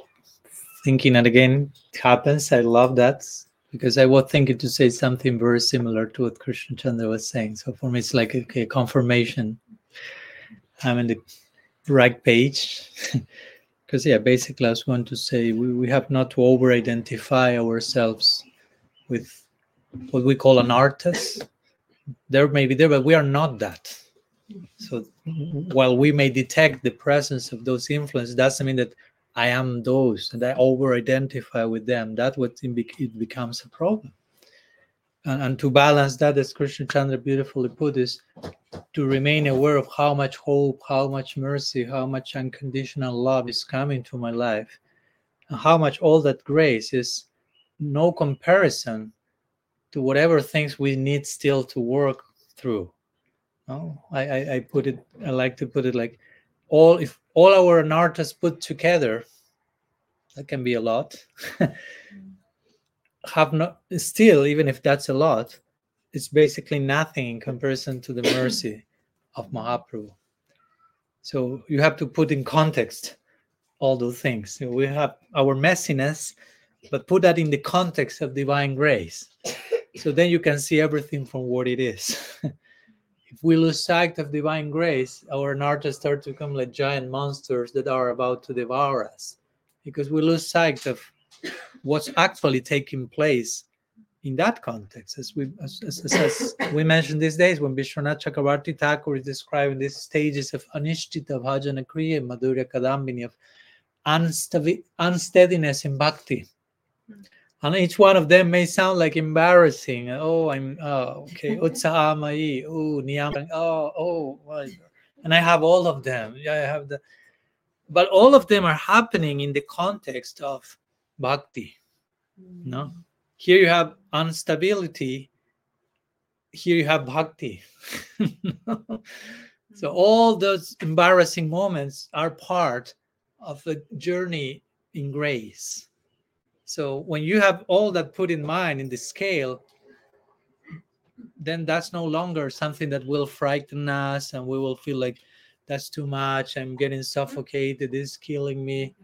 thinking, and again, it happens. I love that because I was thinking to say something very similar to what Krishna Chandra was saying. So for me, it's like a, a confirmation. I'm in the right page. Because, yeah, basically, I was going to say we, we have not to over identify ourselves with what we call anartas. There may be there, but we are not that. So while we may detect the presence of those influences, doesn't mean that I am those and I over identify with them. That's what it it becomes a problem. And, and to balance that, as Krishna Chandra beautifully put, is to remain aware of how much hope, how much mercy, how much unconditional love is coming to my life, and how much all that grace is no comparison to whatever things we need still to work through. No, I, I, I put it. I like to put it like all if all our anartas put together, that can be a lot. have not still, even if that's a lot, it's basically nothing in comparison to the mercy of Mahaprabhu. So you have to put in context all those things. So we have our messiness, but put that in the context of divine grace. So then you can see everything from what it is. if we lose sight of divine grace, our anartas start to become like giant monsters that are about to devour us. Because we lose sight of what's actually taking place in that context. As we as, as, as we mentioned these days when Vishwanath Chakravarti Thakur is describing these stages of anishtita bhajana kriya, madhurya kadambini, of unsteady, unsteadiness in bhakti. Hmm. And each one of them may sound like embarrassing. Oh, I'm oh okay, utsahamai, oh niyam, oh oh, and I have all of them. Yeah, I have the, but all of them are happening in the context of bhakti. No, hmm. here you have instability. Here you have bhakti. so hmm. all those embarrassing moments are part of the journey in grace. So when you have all that put in mind in the scale, then that's no longer something that will frighten us and we will feel like that's too much. I'm getting suffocated, it's killing me.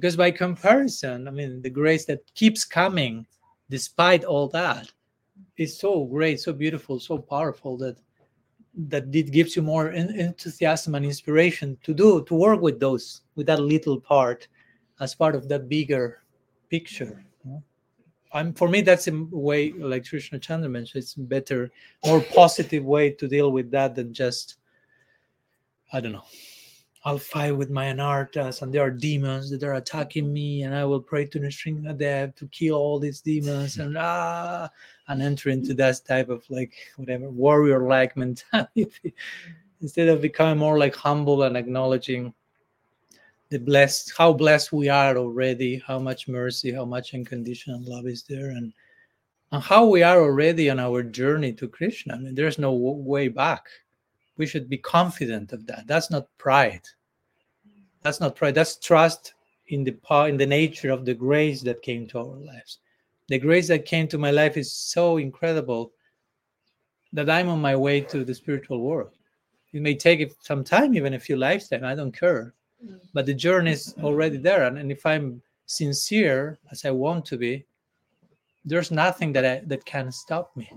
Because by comparison, I mean, the grace that keeps coming despite all that is so great, so beautiful, so powerful that that it gives you more enthusiasm and inspiration to do to work with those with that little part as part of that bigger picture I'm for me that's a way like Krishna Chandra mentioned it's better more positive way to deal with that than just I don't know I'll fight with my anartas and there are demons that are attacking me and I will pray to Nrsingadev to kill all these demons and ah and enter into that type of like whatever warrior like mentality. Instead of becoming more like humble and acknowledging the blessed how blessed we are already how much mercy how much unconditional love is there and and how we are already on our journey to krishna. I mean there's no way back we should be confident of that. That's not pride. That's not pride. That's trust in the power in the nature of the grace that came to our lives. The grace that came to my life is so incredible that i'm on my way to the spiritual world. It may take some time even a few lifetimes i don't care. Mm. But the journey is already there and, and if i'm sincere as i want to be there's nothing that I, that can stop me.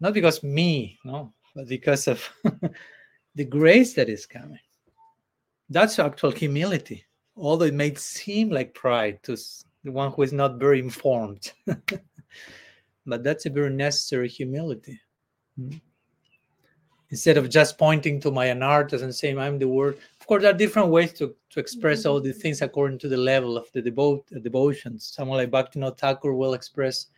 Not because me no but because of the grace that is coming. That's actual humility. Although it may seem like pride to the one who is not very informed. But that's a very necessary humility. Mm-hmm instead of just pointing to my anartas and saying I'm the word. Of course, there are different ways to, to express all these things according to the level of the devote uh, devotions. Someone like Bhaktivinoda Thakur will express,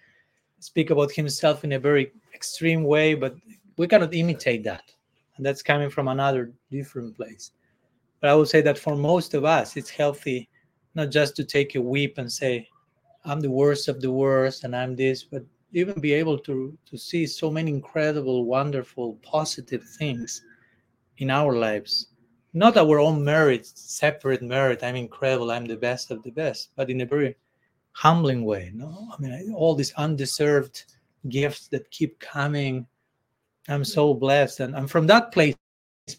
speak about himself in a very extreme way, but we cannot imitate that, and that's coming from another different place. But I would say that for most of us, it's healthy not just to take a whip and say, "I'm the worst of the worst," and I'm this, but even be able to to see so many incredible wonderful positive things in our lives. Not our own merit separate merit i'm incredible i'm the best of the best but in a very humbling way no? I mean all these undeserved gifts that keep coming i'm so blessed and, and from that place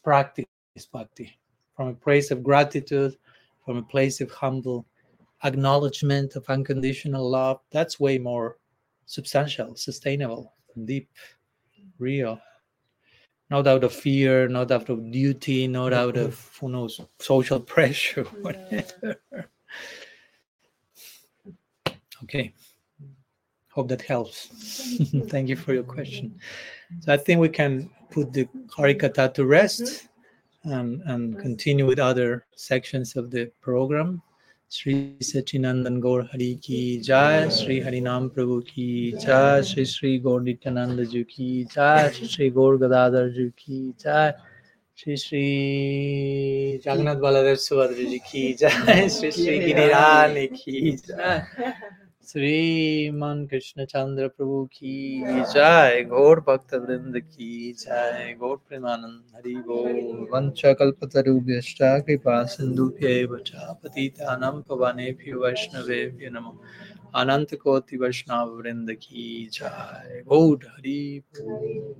practice bhakti from a place of gratitude from a place of humble acknowledgement of unconditional love that's way more substantial, sustainable, deep, real. Not out of fear, not out of duty, not out of who knows social pressure, whatever. Okay. Hope that helps. Thank you for your question. So I think we can put the Harikatha to rest and, and continue with other sections of the program. Shri Sachinandan Gaur Hari Ki Jai, Shri Harinam Prabhu Ki Jai, Shri Shri Gaur Nityananda Ji Ki Jai, Shri Shri Gaur Gadadhar Ji Ki Jai, Shri Shri Jagannath Baladev Subhadra Ji Ki Jai, Shri Shri Girirani Ki Jai, Shri Man Krishna Chandra Prabhu Ki Jai, Gaur Bhakta Vrinda Ki Jai, Gaur Premanand Hari Gaur, Vancha Kalpatarubhyashta Kripa Sindhubhya Vacha Patitanam Pavanebhyo Vaishnavebhyo Namo Ananta Koti Vaishnava Vrinda Ki Jai, Gaur Hari Bol.